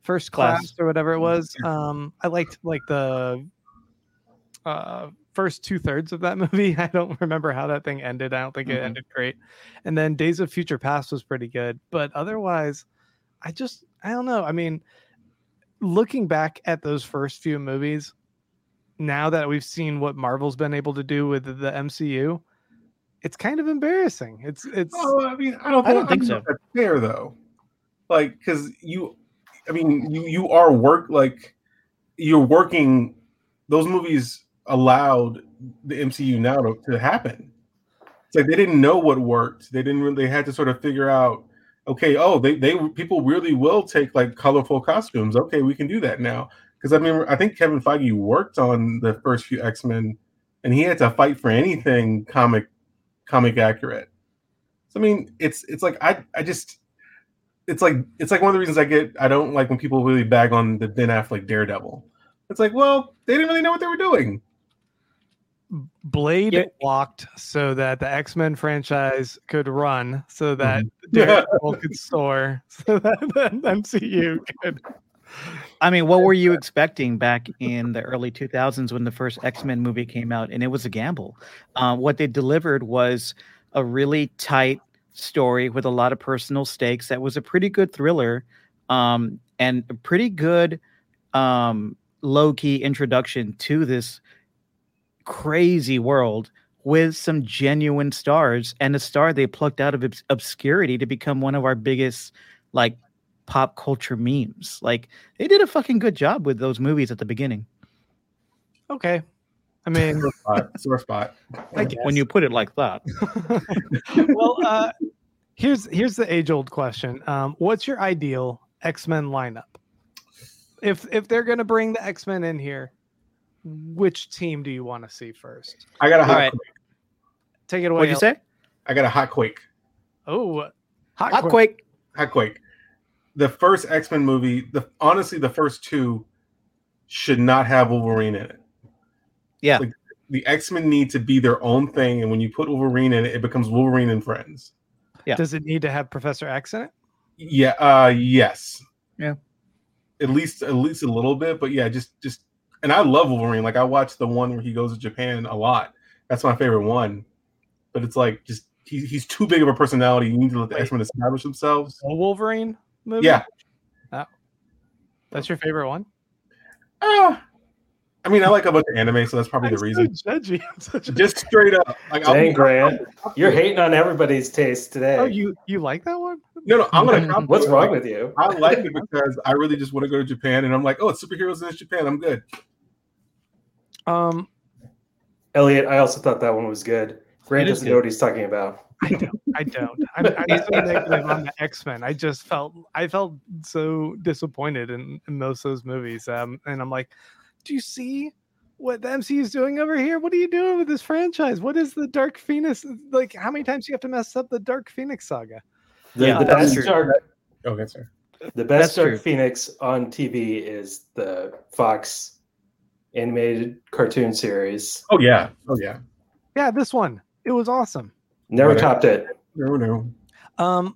first class, Class. or whatever it was. Um I liked like the uh first two thirds of that *laughs* movie. I don't remember how that thing ended. I don't think it Mhm. ended great. And then Days of Future Past was pretty good, but otherwise, I just I don't know. I mean, looking back at those first few movies, now that we've seen what Marvel's been able to do with the MCU, it's kind of embarrassing. It's it's Oh, I mean, I don't. I don't think know so. That's fair though. Like, because you, I mean, you you are work like you're working. Those movies allowed the MCU now to, to happen. It's like they didn't know what worked. They didn't really. They had to sort of figure out. Okay, oh, they they people really will take like colorful costumes. Okay, we can do that now. Because I mean, I think Kevin Feige worked on the first few X Men, and he had to fight for anything comic comic accurate. So I mean, it's it's like I I just it's like it's like one of the reasons I get I don't like when people really bag on the Ben Affleck Daredevil. It's like, well, they didn't really know what they were doing. Blade Yeah. walked so that the X Men franchise could run, so that Mhm. *laughs* Daredevil could soar, *laughs* so that the MCU could. I mean, what were you expecting back in the early 2000s when the first X Men movie came out? And it was a gamble. Uh, what they delivered was a really tight story with a lot of personal stakes. That was a pretty good thriller um, and a pretty good um, low key introduction to this crazy world with some genuine stars and a star they plucked out of obs- obscurity to become one of our biggest like pop culture memes. Like they did a fucking good job with those movies at the beginning. Okay, I mean, Sore spot. Sore spot. I. When you put it like that. *laughs* well, uh, here's here's the age old question. Um, what's your ideal X Men lineup? If if they're gonna bring the X Men in here, which team do you want to see first? I got a hot. Alright. quake. Take it away. What'd you say? I got a hot quake. Oh, hot, Hot Quake. Quake. Hot quake. The first X Men movie. The honestly, the first two should not have Wolverine in it. Yeah. Like, the X Men need to be their own thing, and when you put Wolverine in it, it becomes Wolverine and Friends. Yeah. Does it need to have Professor X in it? Yeah. Uh. Yes. Yeah. At least, at least a little bit, but yeah, just, just, and I love Wolverine. Like I watched the one where he goes to Japan a lot. That's my favorite one. But it's like just he, he's too big of a personality. You need to let the. X Men establish themselves. A Wolverine movie? Yeah. That's your favorite one? Ah, I mean, I like a bunch of anime, so that's probably I'm the reason. *laughs* So judgy. I'm such a- Just straight up, like I'll Dang, be- Grant. You're hating on everybody's taste today. oh, you you like that one? No, no, I'm gonna. *laughs* compliment What's wrong Like, with you? I like it because I really just want to go to Japan, and I'm like, oh, it's superheroes in Japan. I'm good. Um, Elliot, I also thought that one was good. Grant doesn't good. know what he's talking about. I don't. I don't. I'm, I'm so *laughs* negative on the X Men. I just felt I felt so disappointed in, in most of those movies. Um, and I'm like, do you see what the MCU is doing over here? What are you doing with this franchise? What is the Dark Phoenix? Like, how many times do you have to mess up the Dark Phoenix saga? The, Yeah, the best true. Dark, Okay, sir. the best That's Dark true. Phoenix on TV is the Fox animated cartoon series. Oh yeah. Oh yeah. Yeah, this one. It was awesome. Never Whatever. topped it. No, no. Um,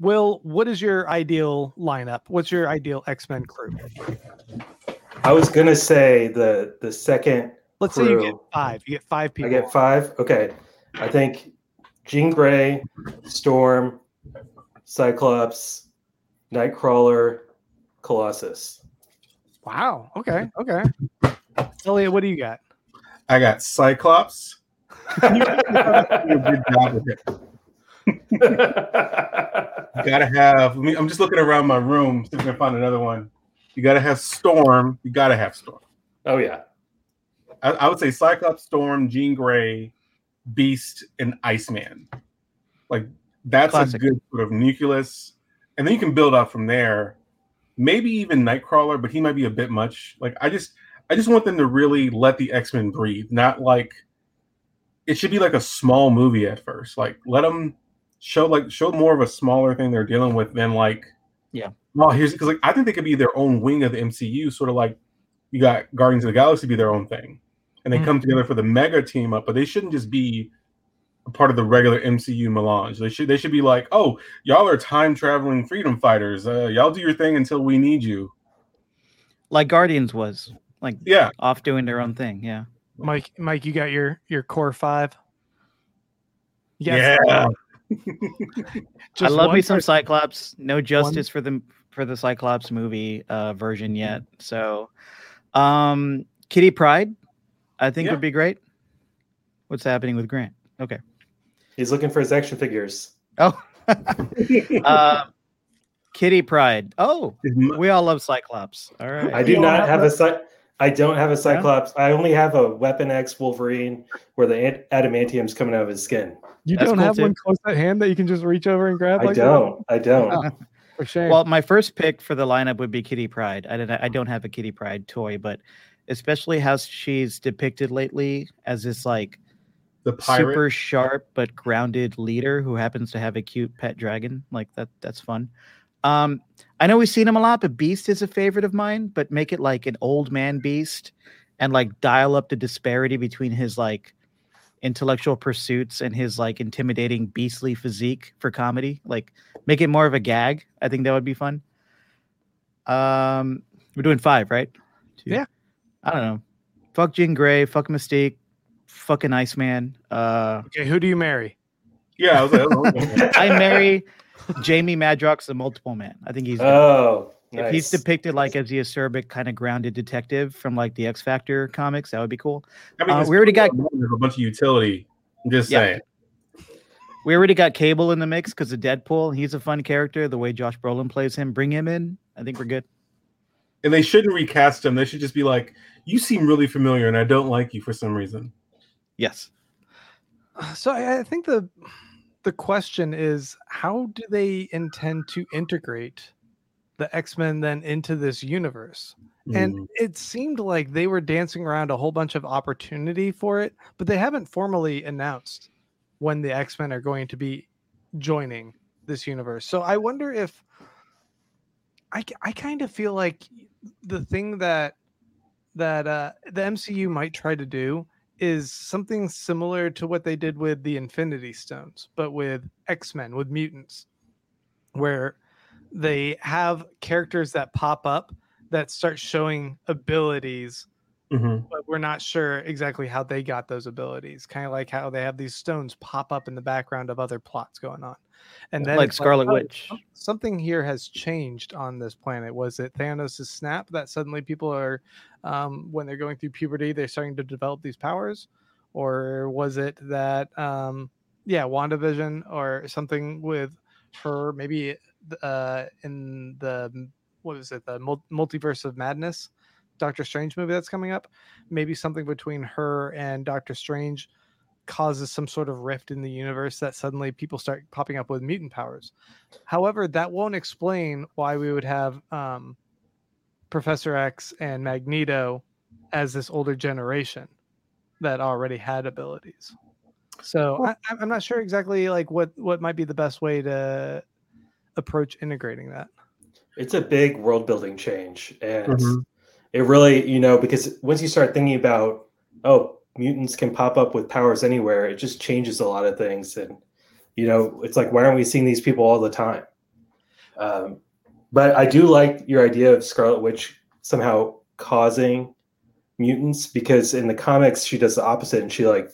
Will, what is your ideal lineup? What's your ideal X Men crew? I was gonna say the the second Let's say you get five. You get five people. I get five. Okay, I think Jean Grey, Storm, Cyclops, Nightcrawler, Colossus. Wow. Okay. Okay. Elliot, what do you got? I got Cyclops. *laughs* You did a good job with it. You *laughs* gotta have. I mean, I'm just looking around my room, see if I can find another one. You gotta have Storm. You gotta have Storm. oh yeah, I, I would say Cyclops, Storm, Jean Grey, Beast, and Iceman. Like that's Classic. a good sort of nucleus, and then you can build up from there. Maybe even Nightcrawler, but he might be a bit much. Like I just, I just want them to really let the X Men breathe, not like it should be like a small movie at first. Like let them show like show more of a smaller thing they're dealing with than like Yeah. Well, here's because like I think they could be their own wing of the MCU, sort of like you got Guardians of the Galaxy be their own thing, and they Mhm. come together for the mega team up. But they shouldn't just be a part of the regular MCU melange. They should they should be like, oh, y'all are time traveling freedom fighters. Uh, y'all do your thing until we need you. Like Guardians was like Yeah, off doing their own thing. Yeah. Mike, Mike, you got your your core five. Yeah. *laughs* *laughs* I love me some Cyclops. No justice for the for the Cyclops movie uh, version yet. So, um, Kitty Pryde, I think Yeah. would be great. What's happening with Grant? Okay. He's looking for his action figures. Oh, *laughs* uh, Kitty Pryde. Oh, we all love Cyclops. All right. I do all not have have a- a cy- I don't have a Cyclops. I only have a Weapon X Wolverine where the ant- adamantium's coming out of his skin. You That's don't cool have too. one close at hand that you can just reach over and grab. I like don't. I don't. *laughs* That? For shame. Well, my first pick for the lineup would be Kitty Pryde. I don't, I don't have a Kitty Pryde toy, but especially how she's depicted lately as this like the pirate. super sharp but grounded leader who happens to have a cute pet dragon. Like that, that's fun. Um, I know we've seen him a lot, but Beast is a favorite of mine. But make it like an old man Beast, and like dial up the disparity between his like intellectual pursuits and his like intimidating beastly physique for comedy. Like make it more of a gag. I think that would be fun. Um, we're doing five, right? Two. Yeah. I don't know. Fuck Jean Grey. Fuck Mystique. Fucking Iceman. Uh, okay, who do you marry? Yeah, I was like, *laughs* oh, I marry Jamie Madrox, the multiple man. I think he's good. Oh, if he's depicted like as the acerbic kind of grounded detective from like the X Factor comics, that would be cool. I mean, Uh, we already got- a bunch of utility. I'm just Yeah. saying. We already got Cable in the mix because of Deadpool. He's a fun character. The way Josh Brolin plays him, bring him in. I think we're good. And they shouldn't recast him. They should just be like, "You seem really familiar, and I don't like you for some reason." Yes. So I, I think the the question is how do they intend to integrate the X-Men then into this universe? And Mm. it seemed like they were dancing around a whole bunch of opportunity for it, but they haven't formally announced when the X-Men are going to be joining this universe. So I wonder if I I kind of feel like the thing that that uh, the MCU might try to do is something similar to what they did with the Infinity Stones, but with X-Men, with mutants, where they have characters that pop up that start showing abilities Mhm. but we're not sure exactly how they got those abilities. Kind of like how they have these stones pop up in the background of other plots going on. And then Like Scarlet oh, Witch. some- Something here has changed on this planet. Was it Thanos' snap that suddenly people are, um, when they're going through puberty, they're starting to develop these powers? Or was it that, um, yeah, WandaVision or something with her, maybe uh, in the, what is it, the multiverse of madness? Doctor Strange movie that's coming up, maybe something between her and Doctor Strange causes some sort of rift in the universe that suddenly people start popping up with mutant powers. However, that won't explain why we would have um, Professor X and Magneto as this older generation that already had abilities. So I, I'm not sure exactly like what what might be the best way to approach integrating that. it's a big world building change and Mhm. it really you know because once you start thinking about oh mutants can pop up with powers anywhere it just changes a lot of things and you know it's like why aren't we seeing these people all the time um, but i do like your idea of scarlet witch somehow causing mutants because in the comics she does the opposite and she like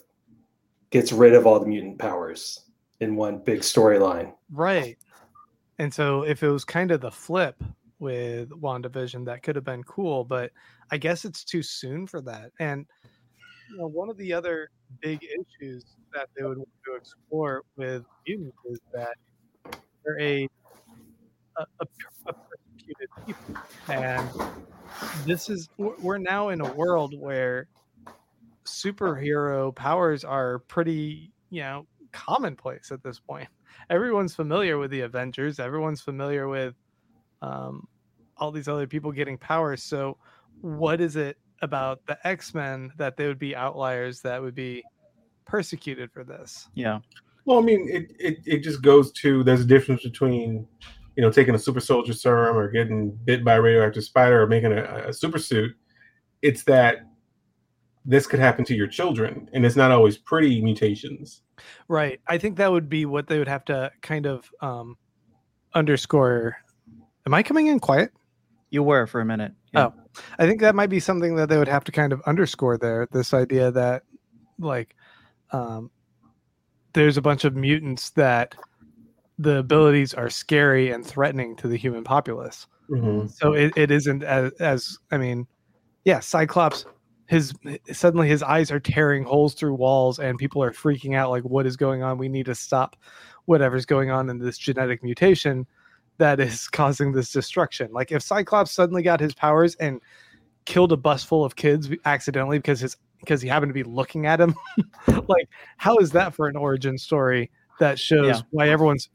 gets rid of all the mutant powers in one big storyline Right. And so if it was kind of the flip with WandaVision, that could have been cool, but I guess it's too soon for that. And you know, one of the other big issues that they would want to explore with mutants is that they're a a, a, a persecuted people, and this is we're we're now in a world where superhero powers are pretty, you know, commonplace at this point everyone's familiar with the Avengers. Everyone's familiar with um, all these other people getting powers. So, what is it about the X Men that they would be outliers that would be persecuted for this? Yeah. Well, I mean, it, it it just goes to there's a difference between you know taking a super soldier serum or getting bit by a radioactive spider or making a, a super suit. It's that this could happen to your children, and it's not always pretty mutations. Right. I think that would be what they would have to kind of um, underscore. Am I coming in quiet? You were for a minute. Yeah. Oh. I think that might be something that they would have to kind of underscore there. This idea that, like, um, there's a bunch of mutants that the abilities are scary and threatening to the human populace. Mm-hmm. So it, it isn't as, as I mean, yeah, Cyclops. His suddenly his eyes are tearing holes through walls, and people are freaking out. Like, what is going on? We need to stop whatever's going on in this genetic mutation that is *laughs* causing this destruction. Like, if Cyclops suddenly got his powers and killed a bus full of kids accidentally because his because he happened to be looking at him, *laughs* like, how is that for an origin story that shows Yeah. why everyone's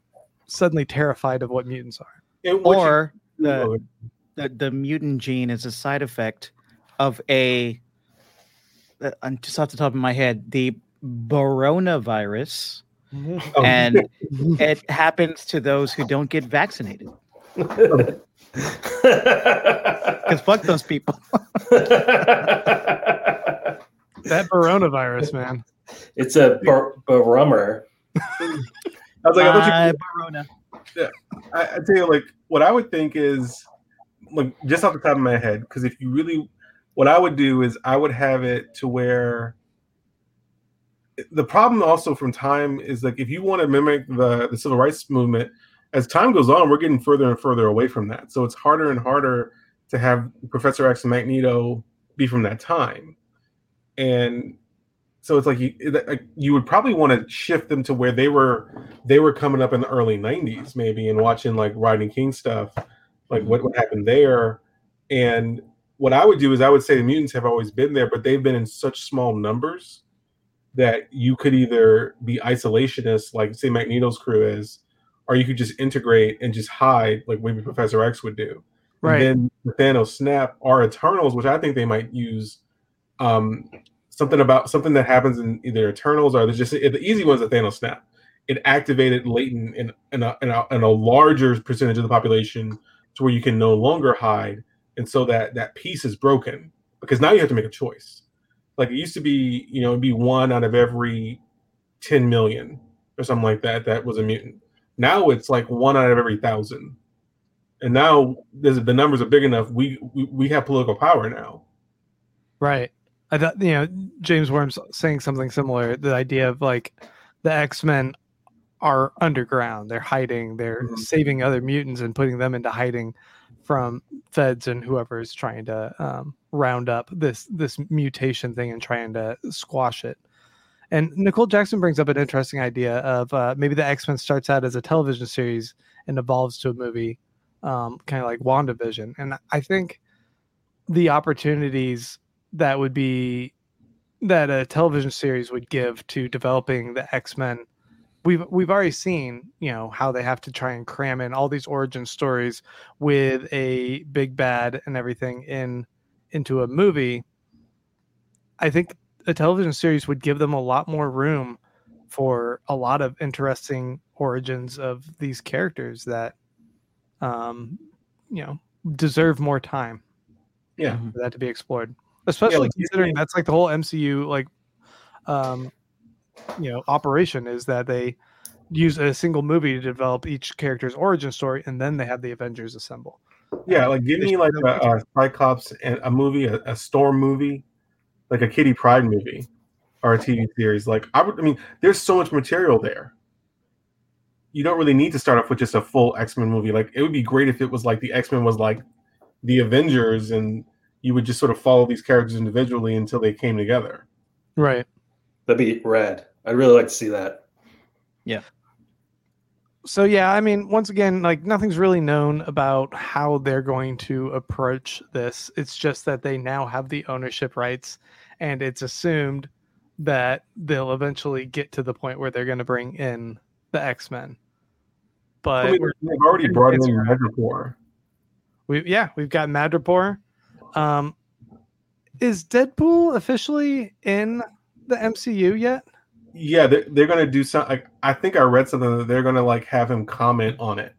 suddenly terrified of what mutants are? And what you- Or the, the the mutant gene is a side effect of a uh, uh, just off the top of my head the coronavirus oh, and *laughs* it happens to those who don't get vaccinated *laughs* because fuck those people *laughs* That coronavirus, man. it's a bar- barummer. I was like, I thought you Bye, Corona. I, I tell you, like, what I would think is, like, just off the top of my head, because if you really, what I would do is I would have it to where the problem also from time is like if you want to mimic the the civil rights movement, as time goes on, we're getting further and further away from that. So it's harder and harder to have Professor X and Magneto be from that time, and so it's like you you would probably want to shift them to where they were they were coming up in the early 90s maybe and watching like Rodney King stuff like what, what happened there and what I would do is I would say the mutants have always been there but they've been in such small numbers that you could either be isolationist, like say Magneto's crew is or you could just integrate and just hide like maybe Professor X would do Right. and then Thanos snap are Eternals, which I think they might use um, something about something that happens in either Eternals or there's just the easy ones. The Thanos snap, it activated latent in in a, in a in a larger percentage of the population to where you can no longer hide, and so that that piece is broken because now you have to make a choice. Like it used to be, you know, it'd be one out of every ten million or something like that that was a mutant. Now it's like one out of every thousand and now there's, the numbers are big enough. We, we we have political power now. Right. I thought you know James Worm's saying something similar. The idea of like the X Men are underground. They're hiding. They're Mhm. saving other mutants and putting them into hiding from feds and whoever is trying to um, round up this this mutation thing and trying to squash it. And Nicole Jackson brings up an interesting idea of uh, maybe the X Men starts out as a television series and evolves to a movie, um, kind of like WandaVision. And I think the opportunities that would be that a television series would give to developing the X-Men. We've we've already seen, you know, how they have to try and cram in all these origin stories with a big bad and everything in into a movie. I think a television series would give them a lot more room for a lot of interesting origins of these characters that um you know deserve more time Yeah. for that to be explored especially like, considering think- that's like the whole mcu like um you know operation is that they use a single movie to develop each character's origin story and then they have the avengers assemble Yeah, like give me like a, a Cyclops and a movie, a, a Storm movie, like a Kitty Pryde movie, or a TV series. Like I would, I mean, there's so much material there. You don't really need to start off with just a full X Men movie. Like it would be great if it was like the X Men was like the Avengers, and you would just sort of follow these characters individually until they came together. right That'd be rad. I'd really like to see that. Yeah. So yeah i mean once again like nothing's really known about how they're going to approach this it's just that they now have the ownership rights and it's assumed that they'll eventually get to the point where they're going to bring in the x-men but I mean, they've already brought in Madripoor. we yeah we've got madripoor um is deadpool officially in the mcu yet Yeah, they're, they're gonna do something. Like, I think I read something that they're gonna like have him comment on it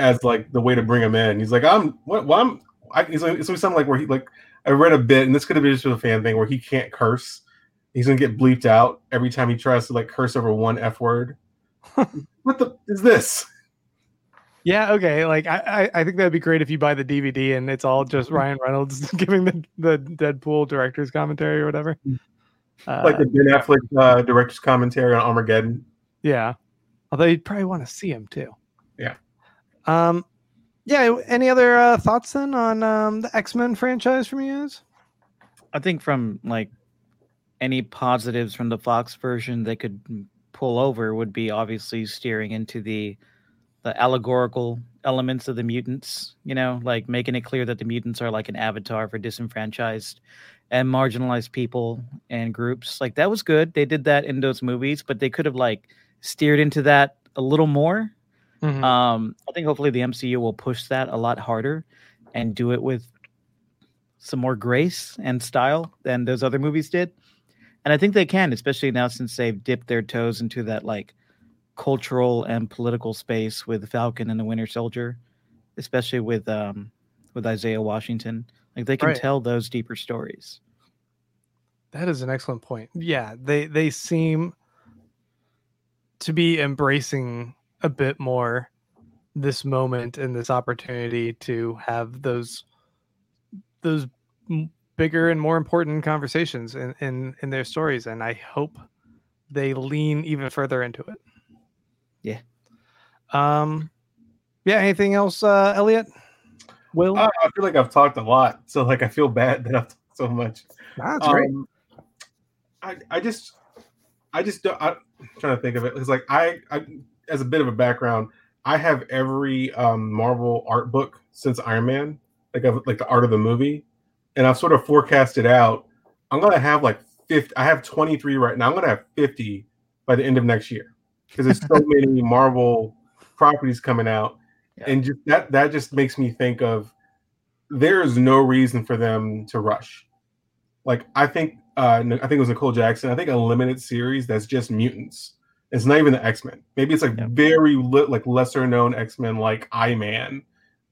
as like the way to bring him in. He's like, I'm what? Well, I'm. I, he's like, it's be something like where he like. I read a bit, and this could have been just a fan thing where he can't curse. He's gonna get bleeped out every time he tries to like curse over one f word. *laughs* what the is this? Yeah, okay. Like I, I, I think that'd be great if you buy the DVD and it's all just mm-hmm. Ryan Reynolds *laughs* giving the, the Deadpool director's commentary or whatever. Mm-hmm. Uh, like the Ben Affleck uh, director's commentary on Armageddon. yeah. Although you'd probably want to see him too. Yeah. Um yeah, any other uh, thoughts then on um, the X-Men franchise from you guys? I think from like any positives from the Fox version they could pull over would be obviously steering into the the allegorical elements of the mutants, you know, like making it clear that the mutants are like an avatar for disenfranchised and marginalized people and groups. Like that was good. They did that in those movies, but they could have like steered into that a little more. Mhm. Um, I think hopefully the MCU will push that a lot harder and do it with some more grace and style than those other movies did. And I think they can, especially now since they've dipped their toes into that like cultural and political space with Falcon and the Winter Soldier, especially with um with Isaiah Washington. Like they can Right. tell those deeper stories. That is an excellent point. Yeah, they they seem to be embracing a bit more this moment and this opportunity to have those those bigger and more important conversations in in, in their stories and I hope they lean even further into it. Yeah. Um yeah, anything else uh Elliot? Will? Uh, I feel like I've talked a lot, so like I feel bad that I've talked so much. That's great. Um, I I just I just don't, I'm trying to think of it. It's like I, I as a bit of a background, I have every um, Marvel art book since Iron Man, like of like the art of the movie, and I've sort of forecasted out. I'm gonna have like 50. I have 23 right now. I'm gonna have 50 by the end of next year because there's so many Marvel properties coming out, Yeah. and just that that just makes me think of there is no reason for them to rush. Like I think uh I think it was Nicole Jackson. I think a limited series that's just mutants. It's not even the X Men. Maybe it's like Yeah. very lit, like lesser known X Men, like I Man,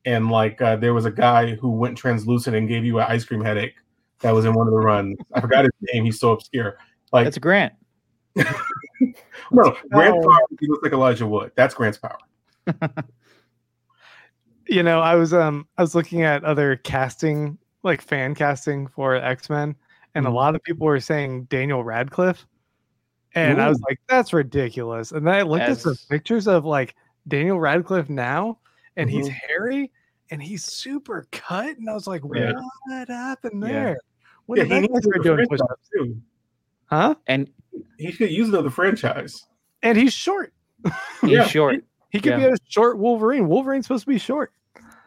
and like uh, there was a guy who went translucent and gave you an ice cream headache. That was in one of the runs. I forgot his name. He's so obscure. Like That's Grant. *laughs* *laughs* *laughs* no, Grant No. Power. He looks like Elijah Wood. That's Grant's power. *laughs* you know, I was um I was looking at other casting, like fan casting for X Men, and a Mhm. lot of people were saying Daniel Radcliffe, and I was like, that's ridiculous. And then I looked at some pictures of like Daniel Radcliffe now, and he's Mhm. hairy and he's super cut, and I was like, Yeah. what happened Yeah. there? When Yeah, did he needs start another doing push-ups? too. Huh? And He should use another franchise. And he's short. he's Yeah. short. He could be a short Wolverine. Wolverine's supposed to be short.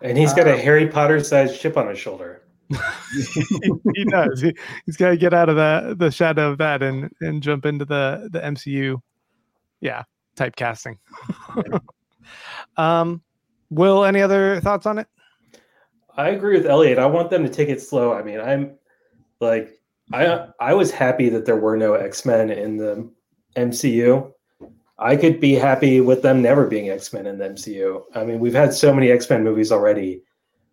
And he's got Uh, a Harry Potter sized chip on his shoulder. *laughs* he does. He, he's got to get out of the the shadow of that and and jump into the the MCU. Yeah, typecasting. *laughs* um, Will, any other thoughts on it? I agree with Elliot. I want them to take it slow. I mean, I'm like, I I was happy that there were no X Men in the MCU. I could be happy with them never being X Men in the MCU. I mean, we've had so many X Men movies already.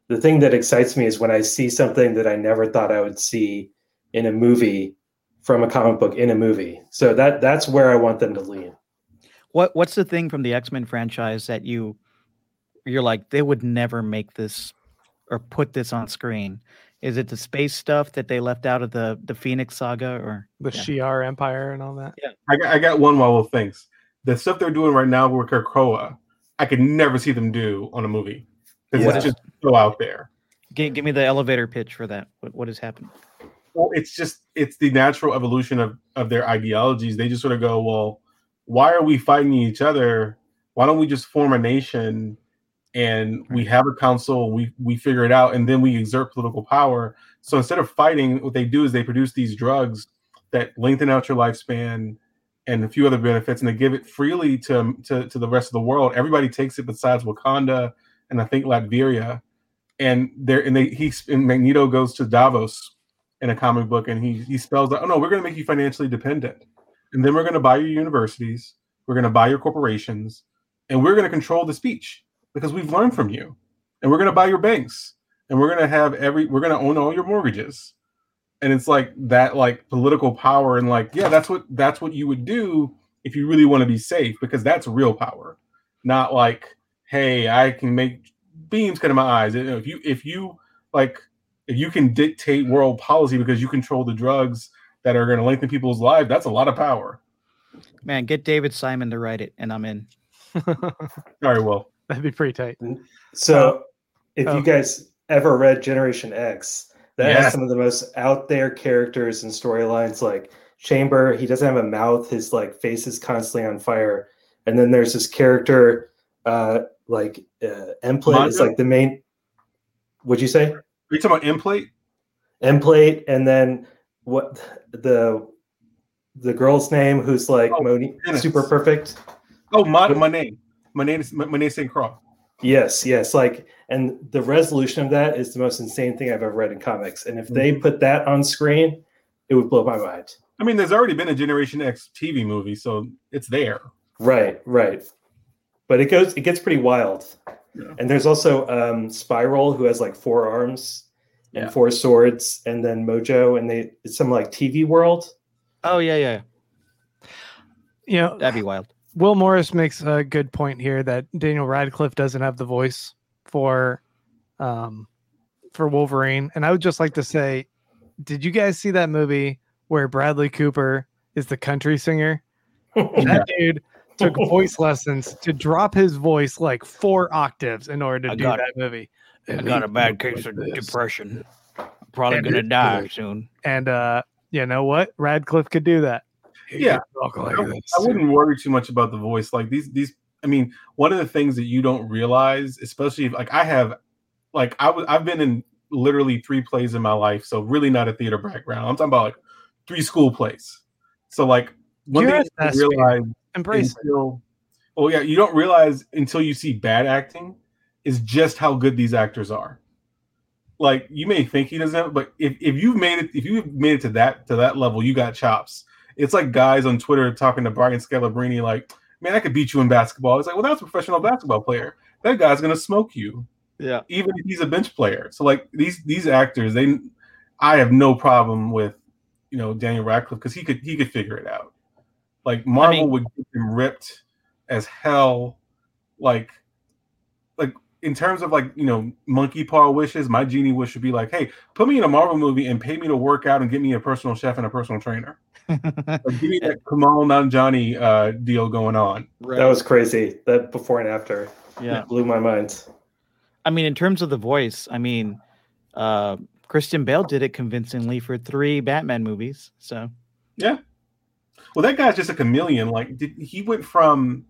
The thing that excites me is when I see something that I never thought I would see in a movie from a comic book in a movie. So that that's where I want them to lean. What what's the thing from the X Men franchise that you you're like they would never make this or put this on screen? Is it the space stuff that they left out of the the Phoenix saga or The Yeah. Shi'ar Empire and all that. Yeah, I got, I got one Marvel things. The stuff they're doing right now with Krakoa, I could never see them do on a movie because Yeah. it's just so out there. give, give me the elevator pitch for that? What what has happened? Well, it's just it's the natural evolution of of their ideologies. They just sort of go, well, why are we fighting each other? Why don't we just form a nation and hmm. we have a council? We we figure it out, and then we exert political power. So instead of fighting, what they do is they produce these drugs that lengthen out your lifespan and a few other benefits, and they give it freely to to, to the rest of the world. Everybody takes it besides Wakanda and I think Latveria. And there and they he and Magneto goes to Davos in a comic book and he he spells out, oh no, we're gonna make you financially dependent. And then we're gonna buy your universities, we're gonna buy your corporations, and we're gonna control the speech because we've learned from you. And we're gonna buy your banks, and we're gonna have every we're gonna own all your mortgages. And it's like that like political power and like, yeah, that's what that's what you would do if you really want to be safe, because that's real power, not like hey, I can make beams come to my eyes. You know, if you if you like if you can dictate world policy because you control the drugs that are going to lengthen people's lives, that's a lot of power. Man, get David Simon to write it, and I'm in. *laughs* Very well. That'd be pretty tight. So, if oh. you guys ever read Generation X, that Yes. has some of the most out there characters and storylines. Like Chamber, he doesn't have a mouth; his like face is constantly on fire. And then there's this character, uh, like uh, Emplate is like the main. Would you say Are you talking about implate? Emplate? And then what the the girl's name who's like Oh, Monet, Dennis. super perfect. Oh, my my name. My name is my name is St. Croix. Yes, yes. Like, and the resolution of that is the most insane thing I've ever read in comics. And if they Mm-hmm. put that on screen, it would blow my mind. I mean, there's already been a Generation X TV movie, so it's there. Right, right. But it goes, it gets pretty wild. Yeah. And there's also um, Spiral, who has like four arms and Yeah. four swords, and then Mojo, and they it's some like TV world. Oh yeah, yeah, You know, that'd be wild. Will Morris makes a good point here that Daniel Radcliffe doesn't have the voice for um for Wolverine. And I would just like to say, did you guys see that movie where Bradley Cooper is the country singer? *laughs* That dude took voice lessons to drop his voice like four octaves in order to I do got- that movie. I And got a bad spoke case of this. depression. Probably And gonna it- die soon. And uh you know what? Radcliffe could do that. He Yeah. talk like I, this. I wouldn't worry too much about the voice. Like these, these. I mean, one of the things that you don't realize, especially if, like I have, like I was, I've been in literally three plays in my life, so really not a theater background. I'm talking about like three school plays. So like one You're thing a you don't thespian. realize Embrace it. until, oh yeah, you don't realize until you see bad acting is just how good these actors are. Like you may think he doesn't, but if, if you've made it, if you've made it to that to that level, you got chops. It's like guys on Twitter talking to Brian Scalabrine, like, man, I could beat you in basketball. It's like, well, that's a professional basketball player. That guy's gonna smoke you, Yeah. even if he's a bench player. So like these these actors, they, I have no problem with, you know, Daniel Radcliffe because he could he could figure it out. Like Marvel mean- would get him ripped as hell, like, like in terms of like you know monkey paw wishes. My genie wish would be like, hey, put me in a Marvel movie and pay me to work out and get me a personal chef and a personal trainer. Like, *laughs* give me that Kumail Nanjiani uh, deal going on. That was crazy. That before and after yeah. blew my mind. I mean, in terms of the voice, I mean, uh, Christian Bale did it convincingly for three Batman movies. So yeah. Well, that guy's just a chameleon. Like did, he went from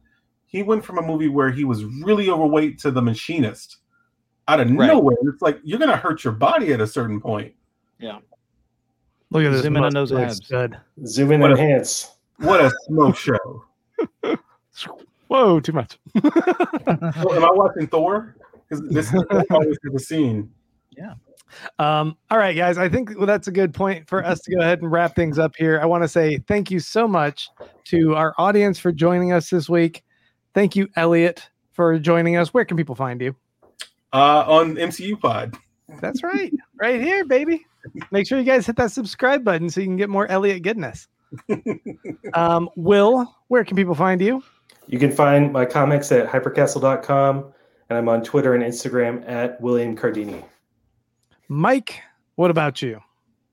he went from a movie where he was really overweight to The Machinist out of Right. nowhere. It's like you're gonna hurt your body at a certain point. Look at this. Zoom in on those muscular abs. stud. Zoom in What and a- enhance. What a smoke show! *laughs* Whoa, too much. So, *laughs* am I watching Thor? Because this is *laughs* always the scene. Yeah. Um, all right, guys. I think well, that's a good point for us to go ahead and wrap things up here. I want to say thank you so much to our audience for joining us this week. Thank you, Elliot, for joining us. Where can people find you? Uh, on MCU Pod. That's right, right here, baby. Make sure you guys hit that subscribe button so you can get more Elliot goodness. Um, Will, where can people find you? You can find my comics at hypercastle.com, and I'm on Twitter and Instagram at William Cardini. Mike, what about you?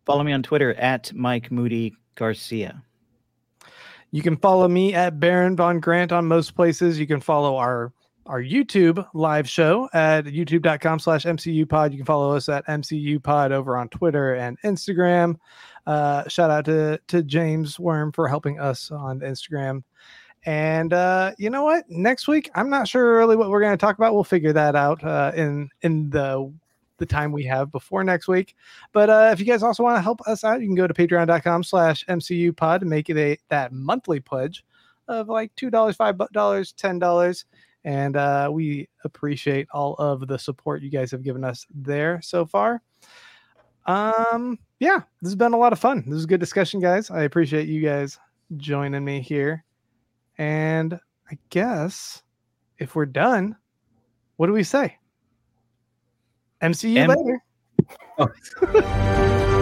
follow me on Twitter at Mike Moody Garcia. You can follow me at Baron Von Grant on most places. You can follow our our YouTube live show at youtube.com slash MCU pod. You can follow us at MCU pod over on Twitter and Instagram. Uh, shout out to, to James Worm for helping us on Instagram. And uh, you know what? Next week, I'm not sure really what we're going to talk about. We'll figure that out uh, in in the the time we have before next week. But uh, if you guys also want to help us out, you can go to patreon.com slash MCU pod and make it a that monthly pledge of like $2, $5, $10. And uh, we appreciate all of the support you guys have given us there so far. Um, yeah, this has been a lot of fun. This is a good discussion, guys. I appreciate you guys joining me here. And I guess if we're done, what do we say? MCU M- later. Oh. *laughs*